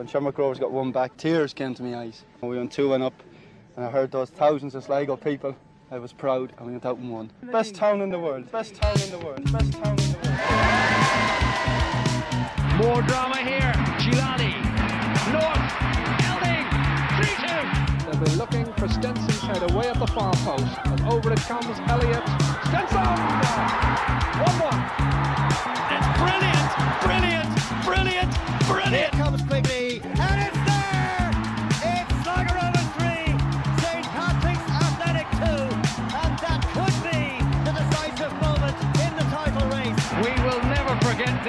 When Shamrock Rovers got one back, tears came to my eyes. We went 2 1 up, and I heard those thousands of Sligo people. I was proud, and we went out and won. Best town in the world, best town in the world, best town in the world. More drama here. Chilani. North. Elding. 3 2. They'll be looking for Stenson's head away at the far post. And over it comes Elliott. Stenson! 1 1. It's brilliant. Brilliant. Brilliant. Brilliant. Here comes quickly,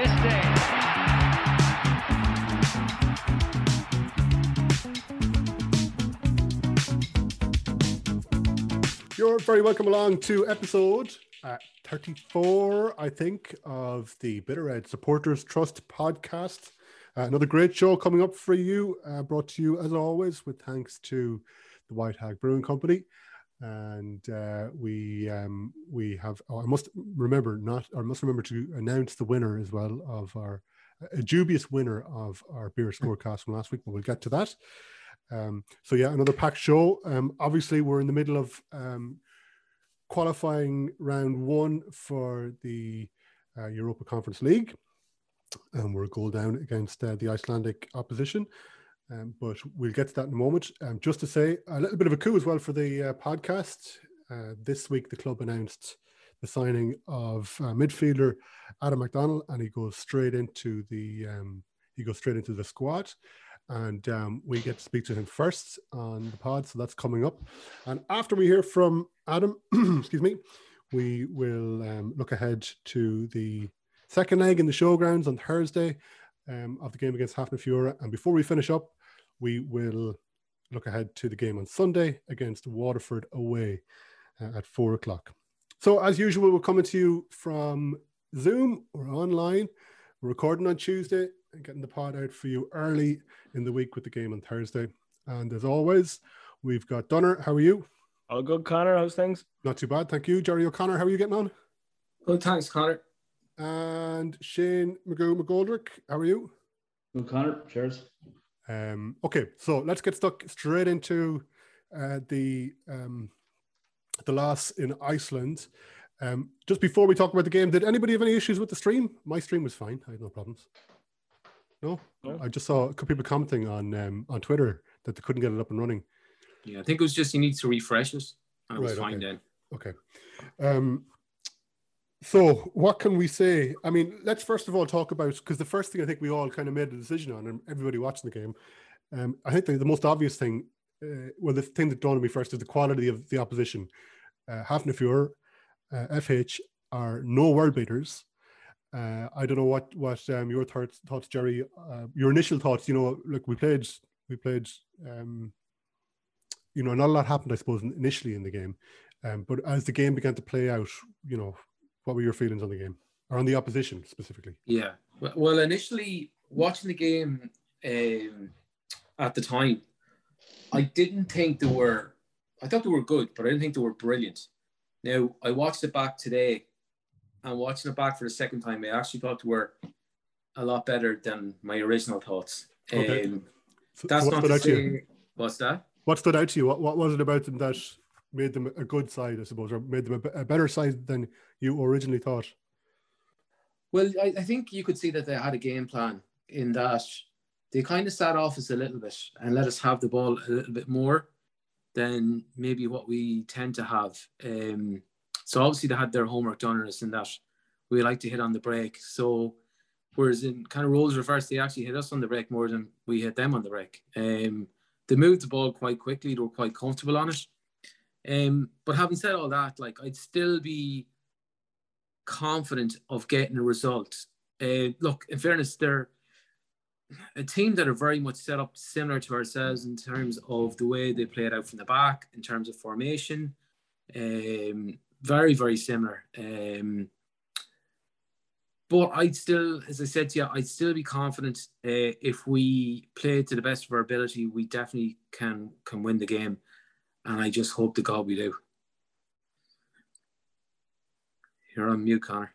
this day. You're very welcome along to episode uh, 34, I think, of the Bit O'Red Supporters Trust podcast. Uh, another great show coming up for you, uh, brought to you as always with thanks to the White Hag Brewing Company. And uh, we um, we have. Oh, I must remember not. I must remember to announce the winner as well of our a dubious winner of our beer scorecast from last week, but we'll get to that. Um, so yeah, another packed show. Um, obviously, we're in the middle of um, qualifying round one for the uh, Europa Conference League, and we're a goal down against uh, the Icelandic opposition. Um, but we'll get to that in a moment. Um, just to say a little bit of a coup as well for the uh, podcast. Uh, this week, the club announced the signing of uh, midfielder Adam McDonnell, and he goes straight into the um, he goes straight into the squad and um, we get to speak to him first on the pod. So that's coming up. And after we hear from Adam, excuse me, we will um, look ahead to the second leg in the showgrounds on Thursday um, of the game against Hafnarfjorda. And before we finish up, we will look ahead to the game on Sunday against Waterford away uh, at four o'clock. So as usual, we're coming to you from Zoom or online. We're recording on Tuesday and getting the pod out for you early in the week with the game on Thursday. And as always, we've got Donner. How are you? All good, Conor. How's things? Not too bad, thank you. Gerry O'Connor, how are you getting on? Good, thanks, Conor. And Shane Magoo McGoldrick, how are you? Good, Conor. Cheers. Um, okay, so let's get stuck straight into uh, the um, the loss in Iceland. Um, just before we talk about the game, did anybody have any issues with the stream? My stream was fine. I had no problems. No, No. I just saw a couple people commenting on um, on Twitter that they couldn't get it up and running. Yeah, I think it was just you need to refresh it, and it was fine okay. then. Okay. Um, so what can we say? I mean, let's first of all talk about because the first thing I think we all kind of made a decision on, and everybody watching the game. Um, I think the, the most obvious thing, uh, well, the thing that dawned on me first is the quality of the opposition. Uh, Hafnarfjord, uh, FH are no world beaters. Uh, I don't know what what um, your thoughts, thoughts, Gerry. Uh, your initial thoughts. You know, look, we played, we played. Um, you know, not a lot happened, I suppose, initially in the game. Um, but as the game began to play out, you know, what were your feelings on the game or on the opposition specifically? Yeah. Well- initially watching the game um, at the time, I didn't think they were. I thought they were good, but I didn't think they were brilliant. Now I watched it back today, and watching it back for the second time, I actually thought they were a lot better than my original thoughts. Okay. Um, So, that's so what not stood to out to you? say. What's that? What stood out to you? What, what was it about them that made them a good side, I suppose, or made them a, a better side than you originally thought? Well, I, I think you could see that they had a game plan in that they kind of sat off us a little bit and let us have the ball a little bit more than maybe what we tend to have. Um, so obviously they had their homework done on us in that we like to hit on the break. So whereas in kind of roles reverse, they actually hit us on the break more than we hit them on the break. Um, they moved the ball quite quickly. They were quite comfortable on it. Um, but having said all that, like I'd still be confident of getting a result. Uh, look, in fairness, they're a team that are very much set up similar to ourselves in terms of the way they play it out from the back, in terms of formation. Um, very, very similar. Um, but I'd still, as I said to you, I'd still be confident uh, if we play to the best of our ability, we definitely can can win the game. And I just hope to God we do. You're on mute, Conor.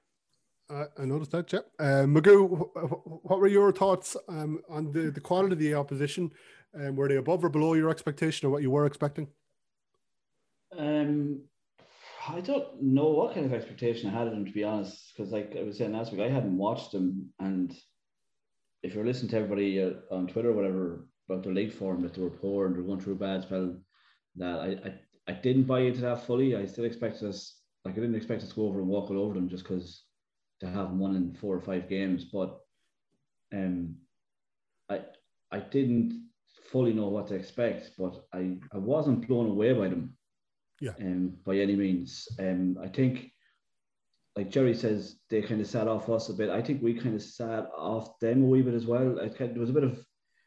Uh, I noticed that, yeah. Uh, Magoo, wh- wh- what were your thoughts um, on the, the quality of the opposition? Um, were they above or below your expectation or what you were expecting? Um, I don't know what kind of expectation I had of them to be honest, because like I was saying last week, I hadn't watched them, and if you're listening to everybody uh, on Twitter or whatever about their league form that they were poor and they're going through a bad spell, that I, I I didn't buy into that fully. I still expected us like I didn't expect us to go over and walk all over them just because to have them won in four or five games, but um, I I didn't fully know what to expect, but I I wasn't blown away by them Yeah. um, by any means. Um, I think, like Gerry says, they kind of sat off us a bit. I think we kind of sat off them a wee bit as well. I kind there was a bit of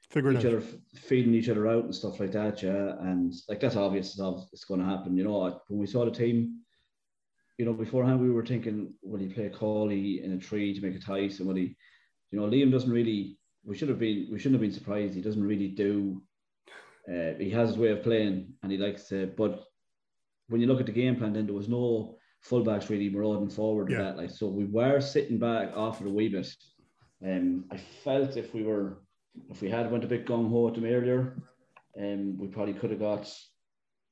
Figuring each out. other feeding each other out and stuff like that, yeah. And like that's obvious, it's, going to happen. You know, when we saw the team, you know, beforehand we were thinking, will he play Cawley in a tree to make a tight, and will he, you know, Liam doesn't really. We should have been. We shouldn't have been surprised. He doesn't really do. Uh, he has his way of playing, and he likes to. But when you look at the game plan, then there was no fullbacks really marauding forward. Yeah. That like so we were sitting back off it a wee bit. Um, I felt if we were if we had went a bit gung ho at them earlier, um, we probably could have got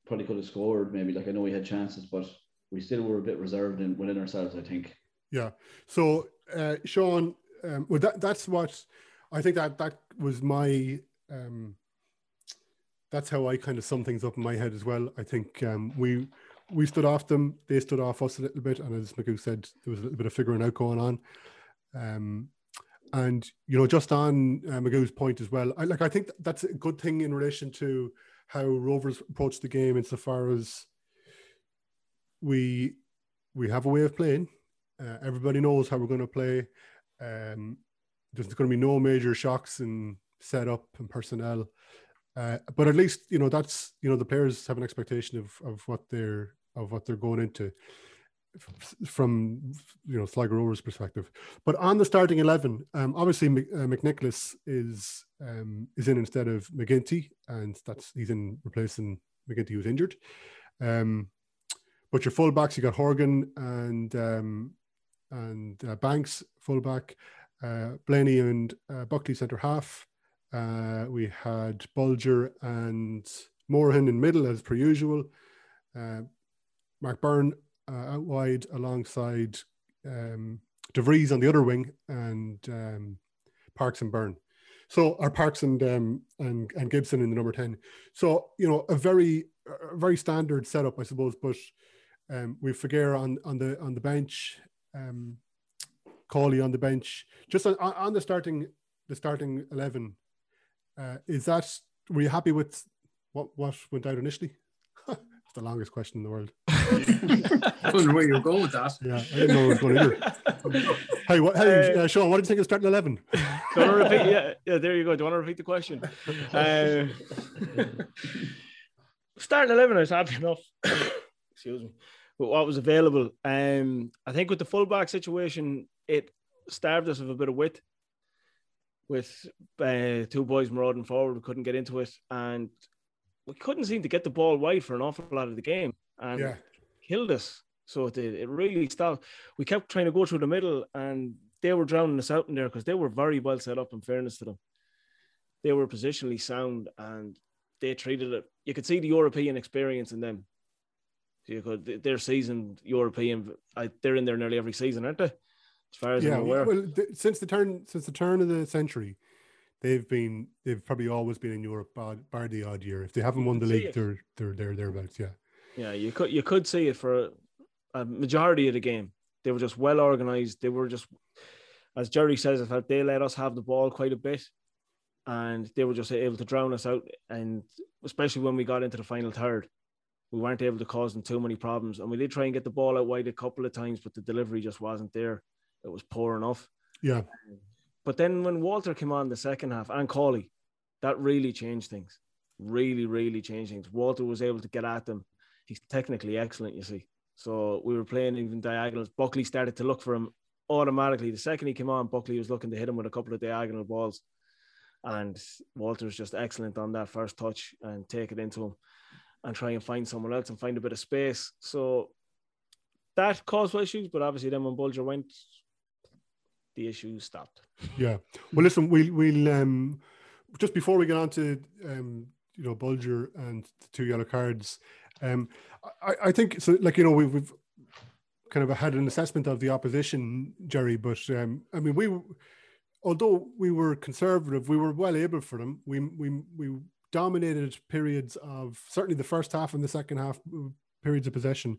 probably could have scored maybe. Like I know we had chances, but we still were a bit reserved in, within ourselves. I think. Yeah. So, uh, Shaun, um, well, that, that's what I think that that was my. Um, that's how I kind of sum things up in my head as well. I think um, we we stood off them, they stood off us a little bit, and as Magoo said, there was a little bit of figuring out going on. Um, and you know, just on uh, Magoo's point as well, I like I think that's a good thing in relation to how Rovers approach the game insofar as we we have a way of playing. Uh, everybody knows how we're going to play. Um, there's going to be no major shocks in setup and personnel. Uh, but at least you know that's you know the players have an expectation of of what they're of what they're going into from you know Sligo Rovers perspective. But on the starting eleven, um, obviously Mc, uh, McNicholas is um, is in instead of McGinty, and that's he's in replacing McGinty who's injured. Um, but your fullbacks, you got Horgan and um, and uh, Banks fullback, uh, Blaney and uh, Buckley centre half. Uh, we had Bulger and Morahan in middle as per usual. Uh, Mark Byrne uh, out wide alongside um, on the other wing and um, Parkes and Byrne. So our Parkes and um, and and Gibson in the number ten. So you know a very a very standard setup, I suppose. But um, we Figueira on on the on the bench, um, Cawley on the bench. Just on, on the starting the starting eleven. Uh, is that were you happy with what what went out initially? it's the longest question in the world. I wonder where you're going with that. Yeah, I didn't know it was going either. hey, what, hey, uh, Shaun, what do you think of starting eleven? Do you want to repeat? Yeah, yeah, there you go. Do you want to repeat the question? Uh, starting eleven, I was happy enough. Excuse me. With what was available, um, I think with the fullback situation, it starved us of a bit of width. With uh, two boys marauding forward, we couldn't get into it, and we couldn't seem to get the ball wide for an awful lot of the game, and Yeah. Killed us. So it did. It really stopped. We kept trying to go through the middle, and they were drowning us out in there because they were very well set up. In fairness to them, they were positionally sound, and they treated it. You could see the European experience in them. You could. They're seasoned European. They're in there nearly every season, aren't they? As far as yeah, I'm aware. well, th- since the turn since the turn of the century, they've been they've probably always been in Europe, bar, bar the odd year. If they haven't won the league, they're they're they're thereabouts. Yeah, Yeah, you could you could see it for a, majority of the game. They were just well organized. They were just, as Gerry says, I felt they let us have the ball quite a bit, and they were just able to drown us out. And especially when we got into the final third, we weren't able to cause them too many problems. And we did try and get the ball out wide a couple of times, but the delivery just wasn't there. It was poor enough. yeah, But then when Walter came on the second half and Cawley, that really changed things. Really, really changed things. Walter was able to get at them. He's technically excellent, you see. So we were playing even diagonals. Buckley started to look for him automatically. The second he came on, Buckley was looking to hit him with a couple of diagonal balls. And Walter's just excellent on that first touch and take it into him and try and find someone else and find a bit of space. So that caused issues, but obviously then when Bulger went, the issues stopped. Yeah. Well, listen, we'll we'll um, just before we get on to um, you know Bulger and the two yellow cards, um, I, I think so. Like you know, we've, we've kind of had an assessment of the opposition, Gerry. But um, I mean, we although we were conservative, we were well able for them. We we we dominated periods of certainly the first half and the second half uh, periods of possession.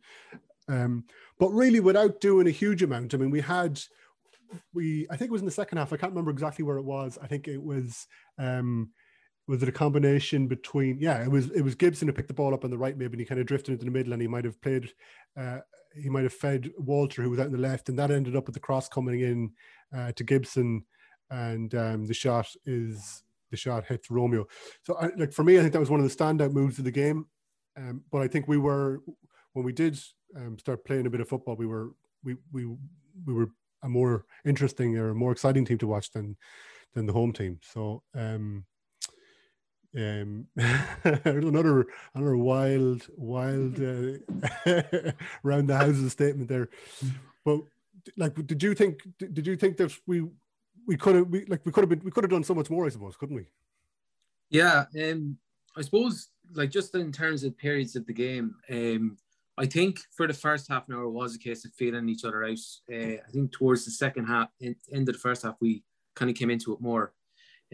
Um, but really, without doing a huge amount. I mean, we had we I think it was in the second half. I can't remember exactly where it was. I think it was um was it a combination between yeah, it was it was Gibson who picked the ball up on the right maybe and he kind of drifted into the middle and he might have played uh he might have fed Walter who was out in the left and that ended up with the cross coming in uh, to Gibson and um the shot is the shot hits Romeo. So I, like for me I think that was one of the standout moves of the game. Um but I think we were when we did um, start playing a bit of football we were we we we were a more interesting or a more exciting team to watch than than the home team. So um, um, another another wild wild uh, round the houses statement there. But like, did you think did you think that we we could have we, like we could have been we could have done so much more? I suppose, couldn't we? Yeah, um, I suppose like just in terms of periods of the game, um, I think for the first half an hour was a case of feeling each other out. Uh, I think towards the second half, end of the first half, we kind of came into it more.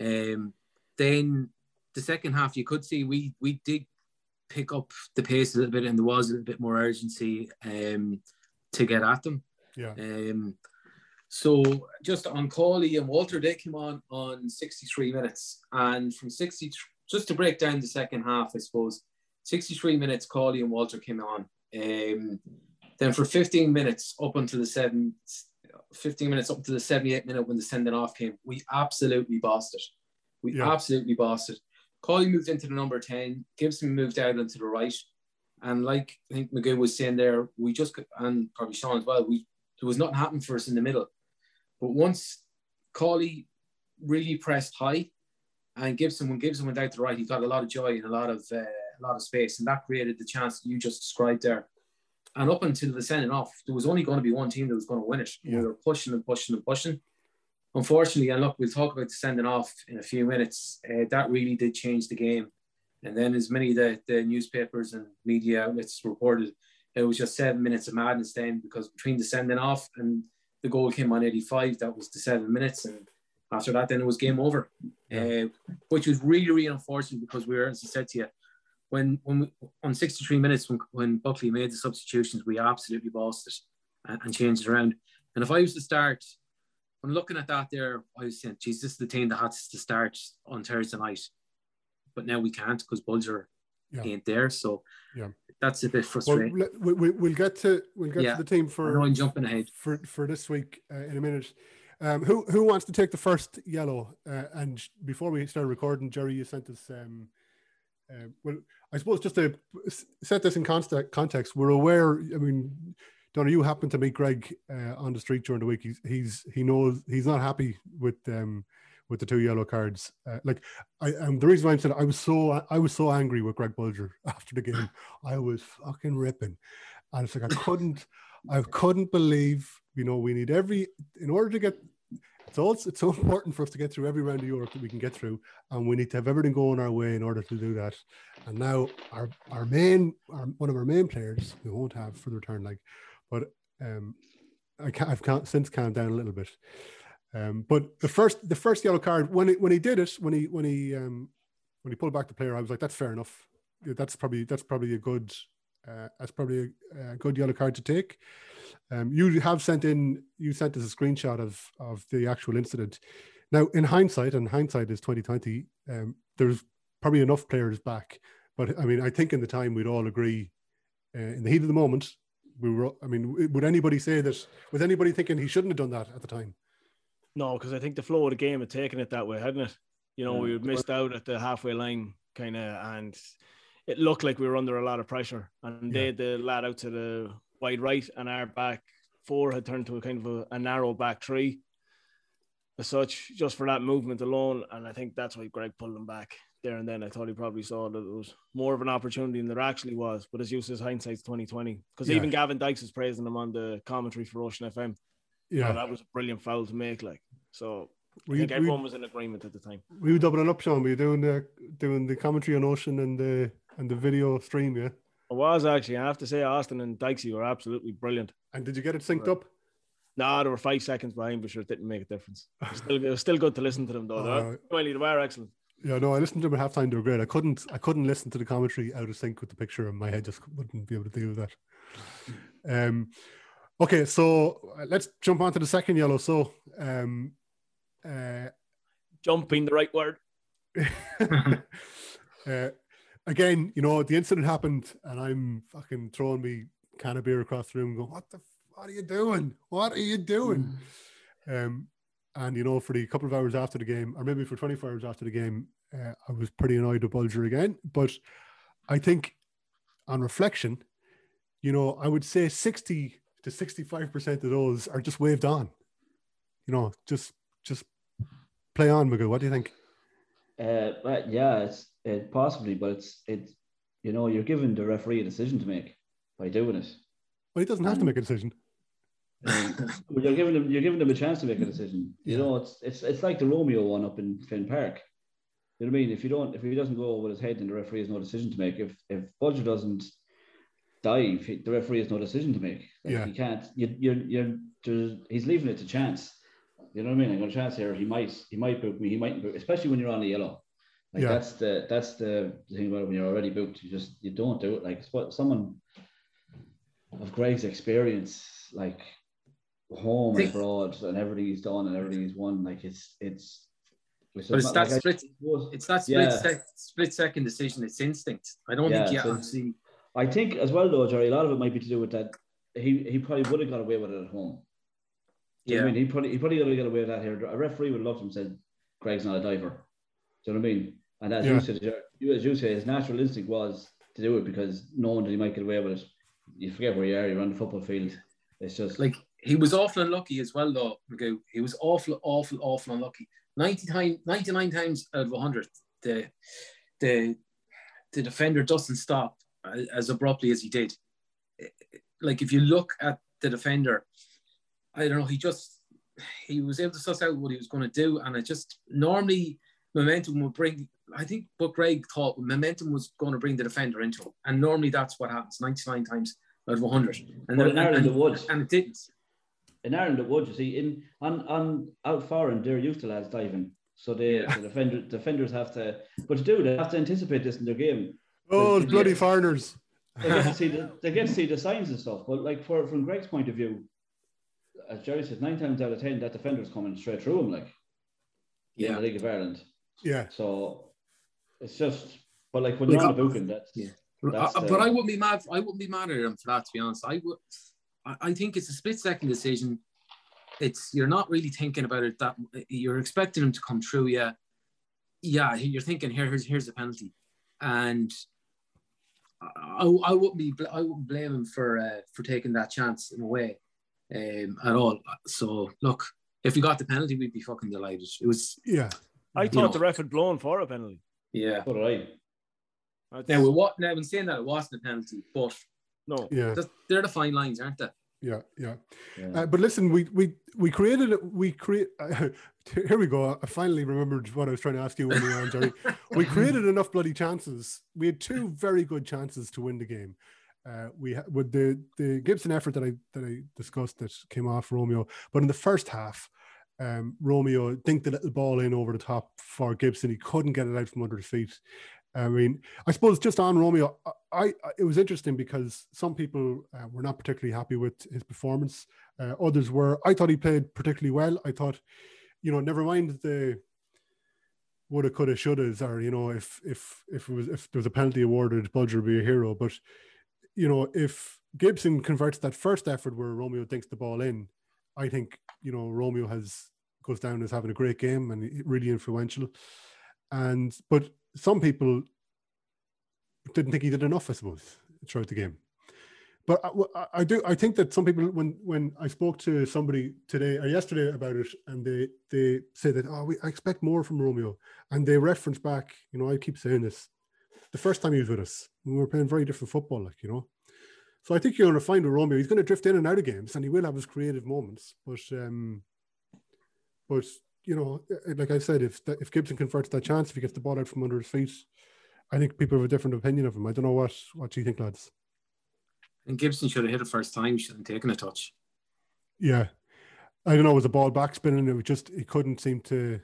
Um, then the second half, you could see we we did pick up the pace a little bit, and there was a little bit more urgency um, to get at them. Yeah. Um, so just on Cawley and Walter, they came on on 63 minutes, and from 60, just to break down the second half, I suppose, 63 minutes, Cawley and Walter came on. Um, then for 15 minutes up until the seven, 15 minutes up to the 78 minute when the sending off came, we absolutely bossed it. We Yeah. absolutely bossed it. Cawley moved into the number 10. Gibson moved out onto the right. And like I think Magoo was saying there, we just could, and probably Sean as well, we there was nothing happening for us in the middle. But once Cawley really pressed high, and Gibson, when Gibson went out to the right, he got a lot of joy and a lot of uh, a lot of space, and that created the chance you just described there. And up until the sending off, there was only going to be one team that was going to win it. Yeah. We were pushing and pushing and pushing. Unfortunately, and look, we'll talk about the sending off in a few minutes. Uh, that really did change the game. And then, as many of the, the newspapers and media outlets reported, it was just seven minutes of madness then because between the sending off and the goal came on 85, that was the seven minutes. And after that, then it was game over, uh, which was really, really unfortunate because we were, as I said to you, when when we, on 63 minutes when, when Buckley made the substitutions, we absolutely bossed it and, and changed it around. And if I was to start, when looking at that there, I was saying, geez, this is the team that had to start on Thursday night. But now we can't because Bulger Yeah. ain't there. So Yeah. that's a bit Well, frustrating. le- we, we, we'll get to we'll get Yeah. to the team for I'm jumping ahead. for for this week uh, in a minute. Um, who who wants to take the first yellow? Uh, and before we start recording, Gerry, you sent us. Um, uh, well, I suppose just to set this in context, context, we're aware. I mean, Donna, you happened to meet Greg uh, on the street during the week. He's he's he knows he's not happy with um with the two yellow cards. Uh, like I um, the reason why I'm saying I was so I was so angry with Greg Bulger after the game. I was fucking ripping, and it's like I couldn't I couldn't believe you know we need every in order to get. It's also it's so important for us to get through every round of Europe that we can get through, and we need to have everything going our way in order to do that. And now our our main our, one of our main players we won't have for the return leg, but um, I can't, I've can't, since calmed down a little bit. Um, but the first the first yellow card when he when he did it when he when he um, when he pulled back the player, I was like, that's fair enough. That's probably that's probably a good uh, that's probably a, a good yellow card to take. Um, you have sent in you sent us a screenshot of of the actual incident. Now, in hindsight, and hindsight is twenty twenty, um, there's probably enough players back. But I mean, I think in the time we'd all agree, uh, in the heat of the moment, we were. I mean, would anybody say that? Was anybody thinking he shouldn't have done that at the time? No, because I think the flow of the game had taken it that way, hadn't it? You know, Yeah. we had missed out at the halfway line, kind of, and it looked like we were under a lot of pressure. And they had the lad out to the wide right, and our back four had turned to a kind of a, a narrow back three, as such, just for that movement alone. And I think that's why Greg pulled them back there and then. I thought he probably saw that it was more of an opportunity than there actually was. But as you says, hindsight's twenty twenty. Because Yeah. even Gavin Dykes was praising him on the commentary for Ocean FM. Yeah. that was a brilliant foul to make. Like so, Were I think were, everyone you, was in agreement at the time. We were you doubling up, Shaun? Were you doing the doing the commentary on Ocean and the and the video stream? Yeah. I was actually. I have to say, Austin and Dykesy were absolutely brilliant. And did you get it synced up? No, they were five seconds behind, but sure, it didn't make a difference. It was still, it was still good to listen to them, though. Oh, They were- they were excellent. Yeah, no, I listened to them at halftime. They were great. I couldn't, I couldn't listen to the commentary out of sync with the picture, and my head just wouldn't be able to deal with that. Um, okay, so uh, let's jump on to the second yellow. So, um, uh, Jumping the right word. uh, again, you know, the incident happened, and I'm fucking throwing me can of beer across the room, going, "What the? What are you doing? What are you doing?" Um, and you know, for the couple of hours after the game, or maybe for 24 hours after the game, uh, I was pretty annoyed with Bulger again. But I think, on reflection, you know, I would say 60 to 65 percent of those are just waved on. You know, just just play on, Magoo. What do you think? Uh, but yeah, it's it possibly, but it's it's you know you're giving the referee a decision to make by doing it. Well, he doesn't have to make a decision. Um, well, you're giving them you're giving them a chance to make a decision. You know, it's it's it's like the Romeo one up in Finn Park. You know what I mean? If you don't, if he doesn't go with his head, then the referee has no decision to make. If if Bulger doesn't dive, the referee has no decision to make. Like, Yeah. he can't. You you're you're there's, he's leaving it to chance. You know what I mean? I got a chance here. He might he might book me. He might book, especially when you're on the yellow. Like Yeah. that's the that's the thing about it when you're already booked. You just you don't do it. Like it's what someone of Greg's experience, like home and Think- abroad, and everything he's done and everything he's won. Like it's it's. it's But it's that like split- suppose- It's that split, Yeah. sec- split second decision. It's instinct. I don't Yeah, think you so- actually. I think as well though, Gerry. A lot of it might be to do with that. He he probably would have got away with it at home. Do you know Yeah. I mean, he probably he probably would have got away with that here. A referee would have looked him and said, "Greg's not a diver." Do you know what I mean? And as Yeah. you said, you as you say, his natural instinct was to do it because knowing that he might get away with it. You forget where you are. You're on the football field. It's just Like he was awful unlucky as well, though. Magoo. He was awful, awful, awful unlucky. Ninety times, ninety nine times out of hundred, the the the defender doesn't stop as abruptly as he did. Like if you look at the defender, I don't know. He just he was able to suss out what he was going to do, and it just normally momentum would bring. I think what Greg thought momentum was going to bring the defender into him, and normally that's what happens ninety nine times out of hundred. And But then and, it and it didn't. In Ireland it would. You see, in on on out foreign, they're used to lads diving. So they Yeah. the defender, defenders have to, but to do they have to anticipate this in their game. Oh, the Yeah. bloody foreigners. They get to see the they get to see the signs and stuff. But like for from Greg's point of view, as Gerry says, nine times out of ten that defender's coming straight through him, like in Yeah. the League of Ireland. Yeah. So it's just, but like when you're Like, on the booking, that's Yeah. That's Uh, the- but I wouldn't be mad. I wouldn't be mad at him for that. To be honest, I would. I, I think it's a split second decision. It's you're not really thinking about it that you're expecting him to come through. Yeah, yeah. You're thinking here, here's here's the penalty, and I, I wouldn't be I wouldn't blame him for uh, for taking that chance in a way, um, at all. So look, if we got the penalty, we'd be fucking delighted. It was Yeah. I thought know. the ref had blown for a penalty. yeah. so did I. That's- Now, with what now? In saying that, it wasn't a penalty, but no, Yeah. they're the fine lines, aren't they? Yeah. Yeah. Yeah. Uh, but listen, we we we created it. We create. Uh, here we go. I finally remembered what I was trying to ask you when we were on, Gerry. we created enough bloody chances. We had two very good chances to win the game. Uh, we ha- with the the Gibson effort that I that I discussed that came off Romeo, but in the first half, um, Romeo dinked the little ball in over the top for Gibson. He couldn't get it out from under his feet. I mean, I suppose just on Romeo, I, I it was interesting because some people uh, were not particularly happy with his performance. Uh, others were. I thought he played particularly well. I thought, you know, never mind the woulda, coulda, shouldas, or you know, if if if it was if there was a penalty awarded, Bulger would be a hero. But you know, if Gibson converts that first effort where Romeo thinks the ball in, I think you know Romeo has goes down as having a great game and really influential. And but some people didn't think he did enough, I suppose, throughout the game. But I, I- do. I think that some people, when when I spoke to somebody today or yesterday about it, and they they say that oh, we I expect more from Romeo, and they reference back. You know, I keep saying this. The first time he was with us, we were playing very different football, like you know. So I think you're going to find with Romeo, he's going to drift in and out of games, and he will have his creative moments. But um, but you know, like I said, if if Gibson converts that chance, if he gets the ball out from under his feet, I think people have a different opinion of him. I don't know what what do you think, lads? And Gibson should have hit it first time. He shouldn't have taken a touch. Yeah, I don't know. Was the ball back spinning? It was just he couldn't seem to.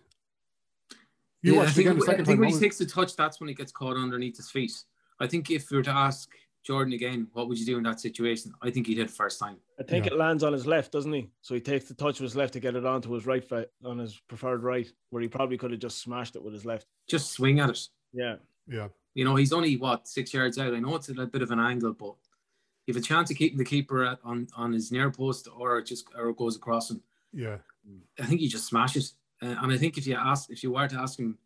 You yeah, I think, I think when he takes the touch, that's when he gets caught underneath his feet. I think if we were to ask Jordan again, what would you do in that situation? I think he'd hit first time. I think Yeah. it lands on his left, doesn't he? So he takes the touch with his left to get it onto his right foot, on his preferred right, where he probably could have just smashed it with his left. Just swing at it. Yeah. yeah, You know, he's only what six yards out. I know it's a little bit of an angle, but you have a chance of keeping the keeper at, on on his near post, or it just or it goes across him. yeah, I think he just smashes. Uh, and I think if you ask, if you were to ask him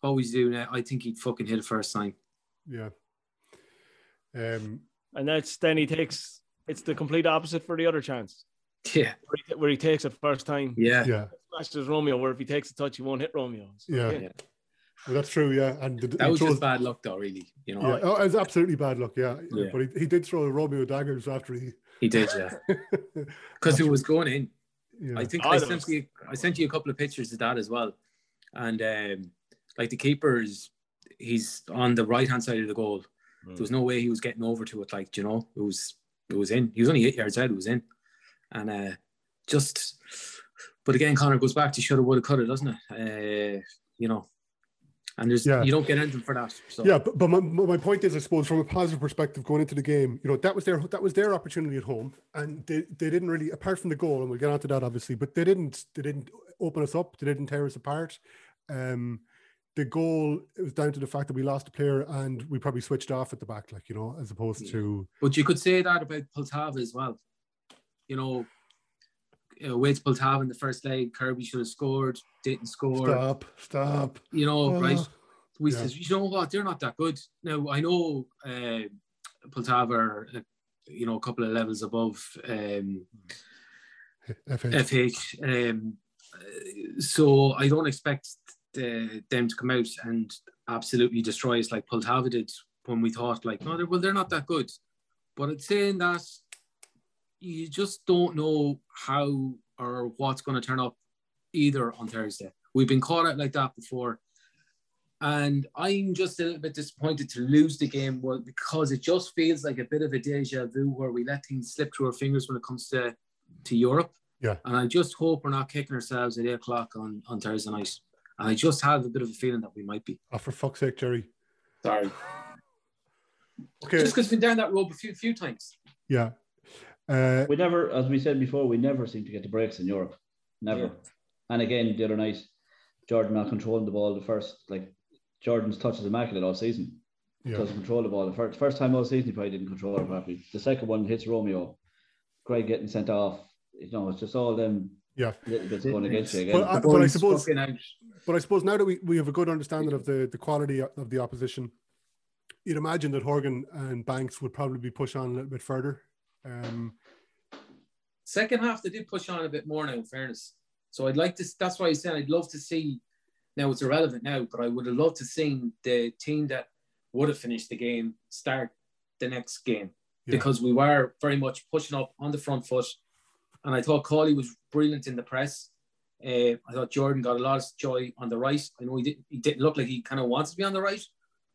what would you do now, I think he'd fucking hit it first time. yeah. Um, And that's then he takes it's the complete opposite for the other chance, Yeah, where he, where he takes it first time, yeah, yeah, smashes Romeo, where if he takes a touch, he won't hit Romeo. So, Yeah. Yeah. well, that's true. Yeah, and the, That was throws- just bad luck, though. Really, you know, Yeah, oh, it was absolutely bad luck. Yeah, Yeah. but he, he did throw Romeo daggers after he. he did, yeah, because it was going in. yeah, I think Oh, I sent was- you I sent you a couple of pictures of that as well, and um, like the keeper is he's on the right hand side of the goal. Hmm. There was no way he was getting over to it. Like you know, it was it was in. He was only eight yards out. It was in, and uh, just. But again, Conor goes back to shoulda, woulda, coulda, doesn't it? Uh, you know, and there's Yeah. you don't get anything for that. So Yeah, but, but my, my point is, I suppose, from a positive perspective, going into the game, you know, that was their that was their opportunity at home, and they, they didn't really, apart from the goal, and we'll get onto that obviously, but they didn't they didn't open us up, they didn't tear us apart. Um, the goal it was down to the fact that we lost a player and we probably switched off at the back, like you know, as opposed to But you could say that about Poltava as well. You know, uh, Wades Poltava in the first leg, Kirby should have scored, didn't score. stop, stop. You know, right? Oh, We yeah. said, you know what, they're not that good. Now I know uh, Poltava are, uh, you know, a couple of levels above um, FH. FH. Um, uh, so I don't expect the, them to come out and absolutely destroy us like Poltava did when we thought like, no, they're, well, they're not that good. But it's saying that you just don't know how or what's going to turn up either on Thursday. We've been caught out like that before. And I'm just a little bit disappointed to lose the game well, because it just feels like a bit of a deja vu where we let things slip through our fingers when it comes to, to Europe. Yeah. And I just hope we're not kicking ourselves at eight o'clock on, on Thursday night. And I just have a bit of a feeling that we might be. Oh, for fuck's sake, Gerry. Sorry. Okay, Just because we've been down that road a few few times. yeah. Uh, We never, as we said before, we never seem to get the breaks in Europe. Never. Yeah. And again, the other night, Jordan not controlling the ball the first, like Jordan's touch is immaculate all season. yeah. Doesn't control the ball. The first, first time all season, he probably didn't control it properly. The second one hits Romeo. Greg getting sent off. You know, it's just all them Yeah. little bits going against again. Well, I- but I suppose- But I suppose now that we, we have a good understanding of the, the quality of the opposition, you'd imagine that Horgan and Banks would probably be pushed on a little bit further. Um, Second half, they did push on a bit more now, in fairness. So I'd like to, that's why I said I'd love to see, now it's irrelevant now, but I would have loved to see the team that would have finished the game start the next game Yeah. because we were very much pushing up on the front foot. And I thought Cawley was brilliant in the press. Uh, I thought Jordan got a lot of joy on the right. I know he didn't, he didn't look like he kind of wants to be on the right,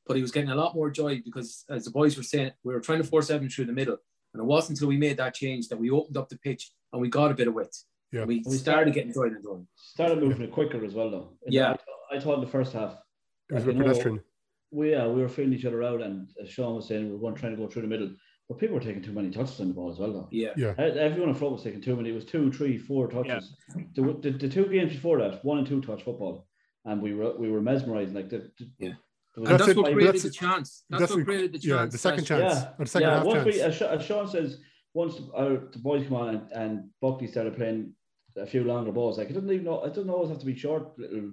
but he was getting a lot more joy because, as the boys were saying, we were trying to force Evan through the middle. And it wasn't until we made that change that we opened up the pitch and we got a bit of width. Yeah. We We started getting joy in the door. Started moving it quicker as well, though. Yeah. I, I thought in the first half, it was a like, bit you know, pedestrian. we yeah, we were feeling each other out, and as Shaun was saying, we were going trying to go through the middle, but people were taking too many touches on the ball as well, though. Yeah. Yeah. Everyone in front was taking too many. It was two, three, four touches. The, the, the two games before that, one and two touch football, and we were we were mesmerised. Like the, the Yeah. there And That's that's, what but created that's the chance. That's, That's what what- created the chance. Yeah, the second chance. Yeah, Or the second yeah. half Once chance. we, as, Sha- as Shaun says, once uh, the boys come on and, and Buckley started playing a few longer balls, like it doesn't even know it doesn't always have to be short little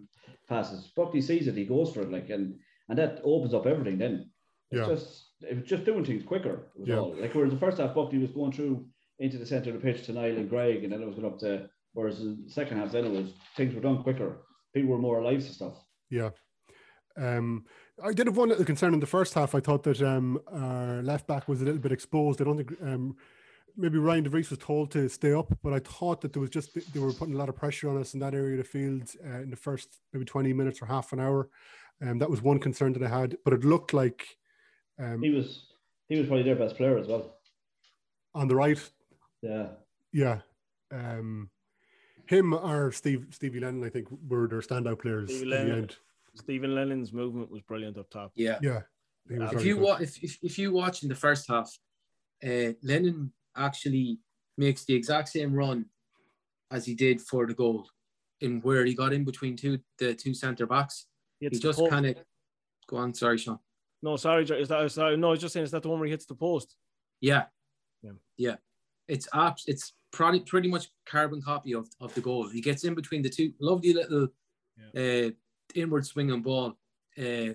passes. Buckley sees it, he goes for it, like and and that opens up everything. Then it's Yeah. just it was just doing things quicker. Was Yeah. all. Like whereas the first half, Buckley was going through into the centre of the pitch to Niall and Greg, and then it was going up to. Whereas the second half, then it was things were done quicker. People were more alive to stuff. Yeah. Um, I did have one little concern in the first half. I thought that um, our left back was a little bit exposed. I don't think um, maybe Ryan DeVries was told to stay up, but I thought that there was just they were putting a lot of pressure on us in that area of the field uh, in the first maybe twenty minutes or half an hour. Um, that was one concern that I had, but it looked like um, He was he was probably their best player as well. on the right, Yeah. yeah, um, him or Steve Stevie Lennon, I think, were their standout players Stevie in the end. Stephen Lennon's movement was brilliant up top. Yeah. Yeah, he If you good. wa- if, if if you watch in the first half, uh, Lennon actually makes the exact same run as he did for the goal, in where he got in between two the two centre backs. He just kind of go on. Sorry, Shaun. No, sorry, is that sorry? No, I was just saying, is that the one where he hits the post? Yeah. Yeah. Yeah. It's abs- it's pretty pretty much carbon copy of, of the goal. He gets in between the two lovely little uh, inward swinging ball uh,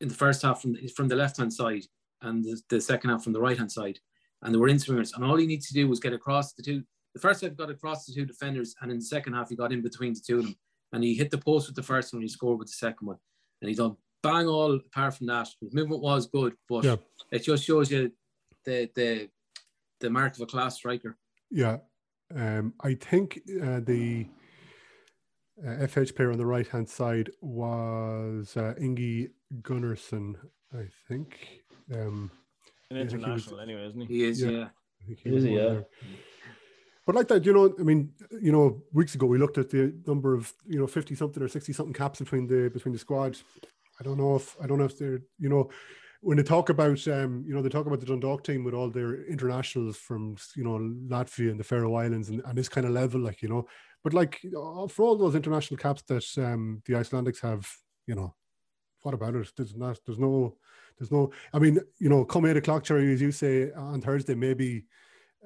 in the first half from the, from the left hand side and the, the second half from the right hand side. And they were in swingers. And all he needs to do was get across the two. The first half got across the two defenders, and in the second half he got in between the two of them. And he hit the post with the first one, he scored with the second one. And he done bang all apart from that. His movement was good, but Yeah. it just shows you the the the mark of a class striker. Yeah, um, I think uh, the uh, FH player on the right hand side was uh, Ingi Gunnarsson. I think. Um, An I think was- international, anyway, isn't he? He is, Yeah. yeah. I Is was he? one Yeah. there. But like that, you know, I mean, you know, weeks ago we looked at the number of, you know, fifty something or sixty something caps between the between the squads. I don't know if I don't know if they're, you know, when they talk about, um, you know, they talk about the Dundalk team with all their internationals from, you know, Latvia and the Faroe Islands and, and this kind of level, like you know, but like uh, for all those international caps that um, the Icelandics have, you know, what about it? There's not, there's no, there's no. I mean, you know, come eight o'clock, Gerry, as you say on Thursday, maybe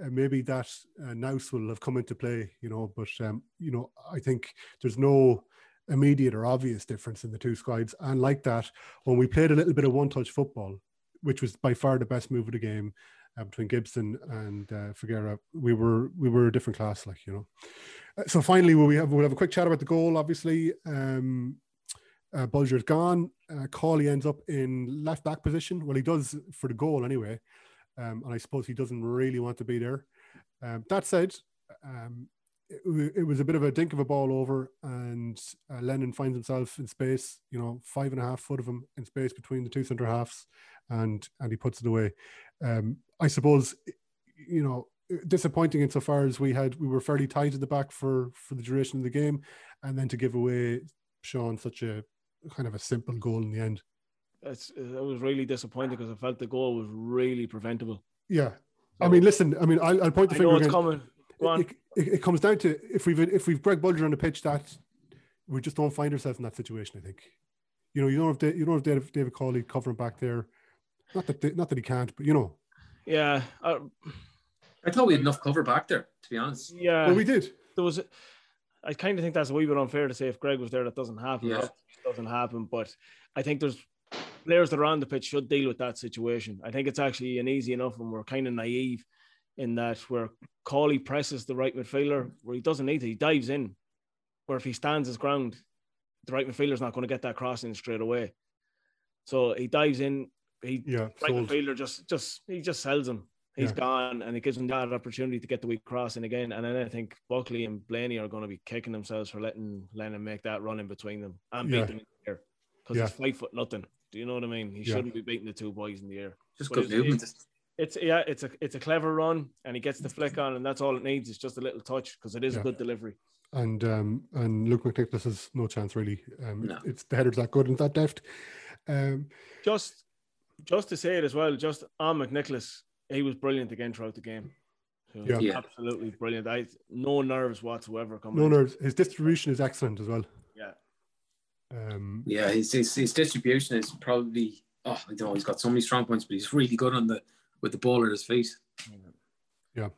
uh, maybe that uh, will have come into play, you know. But um, you know, I think there's no immediate or obvious difference in the two squads. And like that, when we played a little bit of one-touch football, which was by far the best move of the game uh, between Gibson and uh, Figueira, we were we were a different class, like you know. Uh, so finally, we have we'll have a quick chat about the goal. Obviously, um, uh, Bulger's gone. Uh, Cawley ends up in left back position. Well, he does for the goal anyway. Um, and I suppose he doesn't really want to be there. Um, that said, um, it, it was a bit of a dink of a ball over, and uh, Lennon finds himself in space. You know, five and a half foot of him in space between the two centre halves, and and he puts it away. Um, I suppose, you know, disappointing insofar as we had we were fairly tight at the back for for the duration of the game, and then to give away Shaun such a kind of a simple goal in the end. It's, it was really disappointing because I felt the goal was really preventable. Yeah. I mean, listen. I mean, I'll, I'll point the I finger. know it's again. coming. Go on. It, it, it comes down to if we've if we've Greg Bulger on the pitch, that we just don't find ourselves in that situation. I think. You know, you don't have Da- you don't have David, David Cawley covering back there. Not that they, not that he can't, but you know. Yeah, uh, I thought we had enough cover back there, to be honest. yeah. well, we did. there was. I kind of think that's a wee bit unfair to say if Greg was there, that doesn't happen. Yeah. Obviously It doesn't happen, but I think there's players that are on the pitch should deal with that situation. I think it's actually an easy enough, and we're kind of naive in that where Cawley presses the right midfielder where he doesn't need to, he dives in. Where if he stands his ground, the right midfielder's not going to get that crossing straight away. So he dives in. He Yeah, right sold. midfielder just just he just sells him. He's Yeah. gone, and it gives him that opportunity to get the weak crossing again. And then I think Buckley and Blaney are going to be kicking themselves for letting Lennon make that run in between them and beat Yeah. them in the air because Yeah. he's five foot nothing. Do you know what I mean? He Yeah. shouldn't be beating the two boys in the air. Just But good it's- movement. It's yeah, it's a it's a clever run, and he gets the flick on, and that's all it needs. It's just a little touch because it is Yeah. a good delivery. And um and Luke McNicholas has no chance really. Um, No. it's the header's that good and that deft. Um, Just just to say it as well, just on McNicholas, he was brilliant again throughout the game. He was Yeah. Yeah. absolutely brilliant. I no nerves whatsoever coming. no into- nerves. His distribution is excellent as well. Yeah. Um, Yeah, his, his, his distribution is probably, oh, I don't know, he's got so many strong points, but he's really good on the with the ball at his feet. Yeah.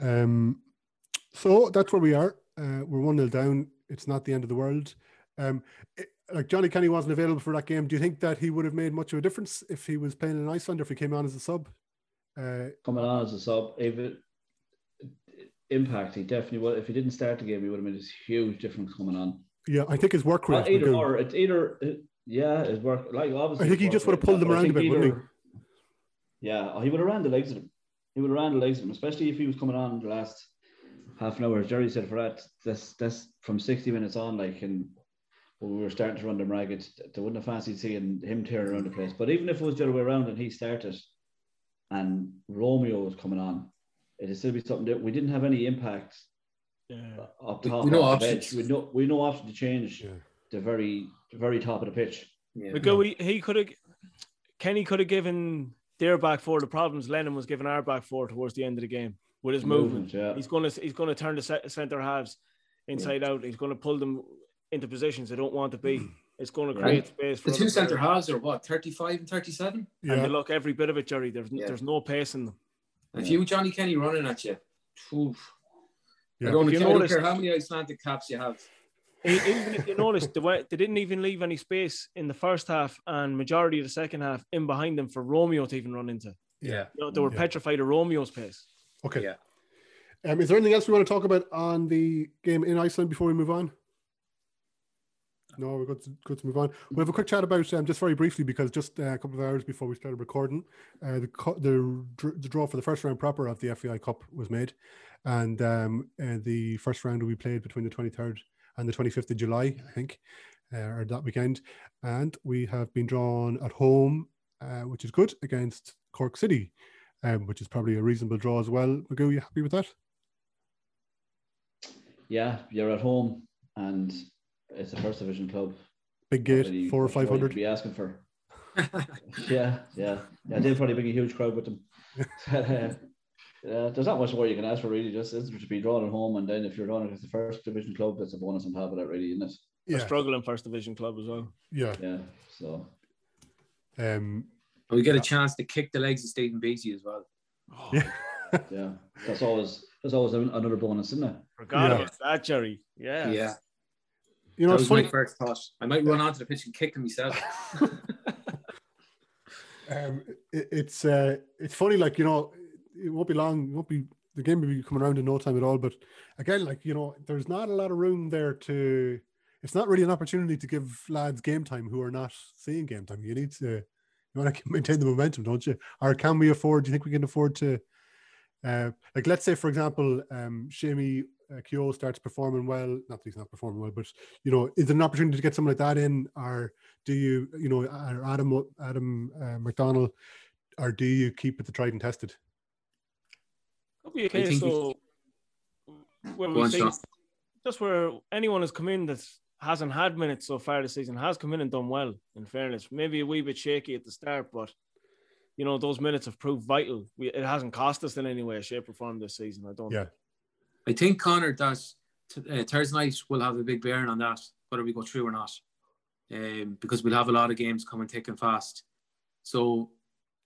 Um, so that's where we are. Uh, we're one 0 down. It's not the end of the world. Um, it- like Johnny Kenny wasn't available for that game. Do you think that he would have made much of a difference if he was playing in Iceland or if he came on as a sub? Uh, Coming on as a sub, if it impact, he definitely would. If he didn't start the game, he would have made a huge difference coming on. yeah, I think his work rate. Well, either or, it's either Yeah, it worked. Like obviously, I think he just would have pulled them around a think bit, wouldn't he? either- Yeah, oh, he would have ran the legs of him. He would have ran the legs of him, especially if he was coming on the last half an hour. As Gerry said, for that, that's that's from sixty minutes on, like, and when we were starting to run them ragged, they wouldn't have fancied seeing him tearing around the place. But even if it was the other way around and he started, and Romeo was coming on, it'd still be something that we didn't have any impact Yeah. up We- top. we know off the options. We know we know option to change Yeah. the very the very top of the pitch. Yeah. Magoo, he could have, Kenny could have given their back four the problems Lennon was giving our back four towards the end of the game with his movement. yeah. He's going to he's going to turn the centre halves inside out. He's going to pull them into positions they don't want to be. Hmm. It's going to Yeah. create space for The two centre halves are what, 35 and 37? And Yeah. they look every bit of it, Gerry. There's Yeah. there's no pace in them. If you Johnny Kenny running at you, oof. Yeah. I, don't, If you I don't care how many Icelandic caps you have even if you notice, they, they didn't even leave any space in the first half and majority of the second half in behind them for Romeo to even run into. Yeah. You know, they were yeah. petrified of Romeo's pace. Okay. Yeah. Um, is there anything else we want to talk about on the game in Iceland before we move on? No, we're good to, good to move on. We have a quick chat about um, just very briefly because just uh, a couple of hours before we started recording, uh, the, the, the draw for the first round proper of the FAI Cup was made, and um, uh, the first round will be played between the 23rd on the 25th of July, I think, uh, or that weekend. And we have been drawn at home, uh, which is good, against Cork City, um, which is probably a reasonable draw as well. Magoo, you happy with that? Yeah, you're at home and it's a first division club. Big gate, four or 500. Be asking for. yeah, yeah, yeah. They'll probably bring a huge crowd with them. Uh, yeah, there's not much more you can ask for really. Just it's to be drawn at home, and then if you're drawn against the first division club, that's a bonus on top of that, really, isn't it? They're Yeah, struggling first division club as well. yeah. Yeah. So Um, And we get a chance to kick the legs of Stephen Beatty as well. yeah. yeah, that's always that's always another bonus, isn't it? Forgot Yeah. about that, Gerry. Yeah. Yeah. You know, that it's was funny. my first thought. I might run onto the pitch and kick him myself. Um, it, it's uh, it's funny. Like you know, it won't be long. It won't be the game will be coming around in no time at all. But again, like you know, there's not a lot of room there to. It's not really an opportunity to give lads game time who are not seeing game time. You need to. You want to maintain the momentum, don't you? Or can we afford? Do you think we can afford to? Uh, like, let's say, for example, um, Shamey uh, Keogh starts performing well. Not that he's not performing well, but you know, is there an opportunity to get someone like that in, or do you, you know, Adam Adam uh, McDonnell, or do you keep it the tried and tested? Could be a I case think so where we see just where anyone has come in that hasn't had minutes so far this season has come in and done well. In fairness, maybe a wee bit shaky at the start, but you know those minutes have proved vital. We, it hasn't cost us in any way, shape, or form this season. I don't. Yeah. I think Conor that t- uh, Thursday night will have a big bearing on that, whether we go through or not, um, because we'll have a lot of games coming thick and fast. So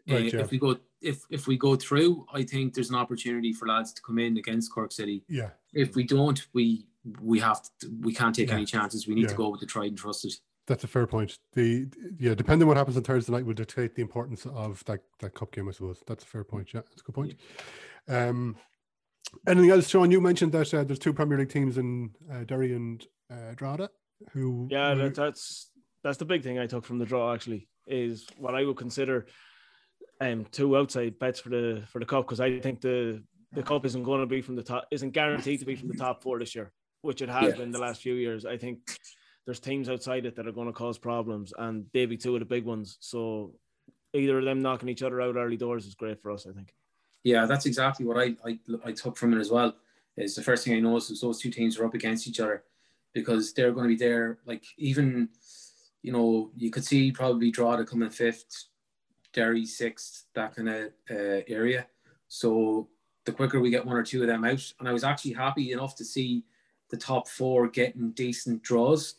uh, Right, yeah. if we go if if we go through, I think there's an opportunity for lads to come in against Cork City. Yeah, If we don't, we we have to, we can't take Yeah. any chances. We need Yeah. to go with the tried and trusted. that's a fair point. The yeah, depending on what happens on Thursday night will dictate the importance of that that cup game. I suppose that's a fair point. Yeah, that's a good point. Um, anything else, Shaun? You mentioned that uh, there's two Premier League teams in uh, Derry and uh, Drogheda who Yeah, that, that's that's the big thing I took from the draw. Actually, is what I would consider um two outside bets for the for the cup because I think the the cup isn't going to be from the top isn't guaranteed to be from the top four this year, which it has Yeah. been the last few years. I think there's teams outside it that are going to cause problems, and they be two of the big ones. So either of them knocking each other out early doors is great for us. I think. Yeah, that's exactly what I, I I took from it as well. Is the first thing I noticed was those two teams were up against each other because they're going to be there. Like even, you know, you could see probably Drogheda coming fifth, Derry sixth, that kind of uh, area. So the quicker we get one or two of them out, and I was actually happy enough to see the top four getting decent draws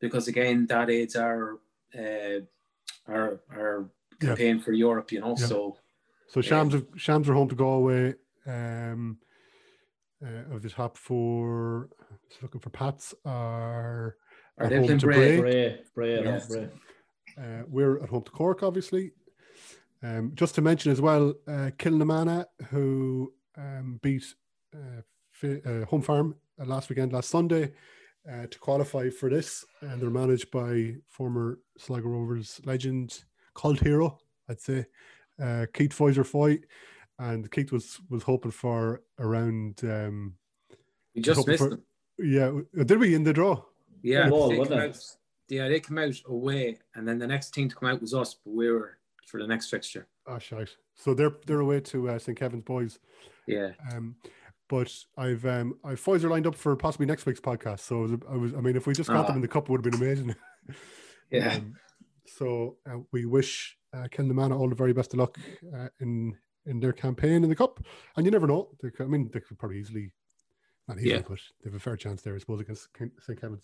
because again that aids our uh, our our Yeah. campaign for Europe. You know, Yeah. so. So Shams, are, Shams are home to Galway. Um, uh, of the top four, just looking for Pats are, Are at they home to Bray? Bray, Bray, at home, Yes. Bray. Uh, we're at home to Cork, obviously. Um, just to mention as well, uh, Kilnamanagh, who um, beat uh, Fi- uh, Home Farm uh, last weekend, last Sunday, uh, to qualify for this, and they're managed by former Sligo Rovers legend, cult hero, I'd say, uh, Keith Foyser Foy, and Keith was was hoping for around. Um, We just missed for- them. Yeah, did we in the draw? Yeah, Ball, they wasn't come it? out, yeah, they came out away, and then the next team to come out was us, but we were for the next fixture. Ah, shite. So they're they're away to uh, St Kevin's boys. Yeah, Um, but I've um, I've Pfizer lined up for possibly next week's podcast. So I was, I was I mean, if we just got them Ah. in the cup, it would have been amazing. yeah. Um, so uh, we wish uh, Kilnamanagh all the very best of luck uh, in in their campaign in the cup. And you never know. They could, I mean, they could probably easily, not easily, Yeah. but they have a fair chance there, I suppose, against St Kevin's.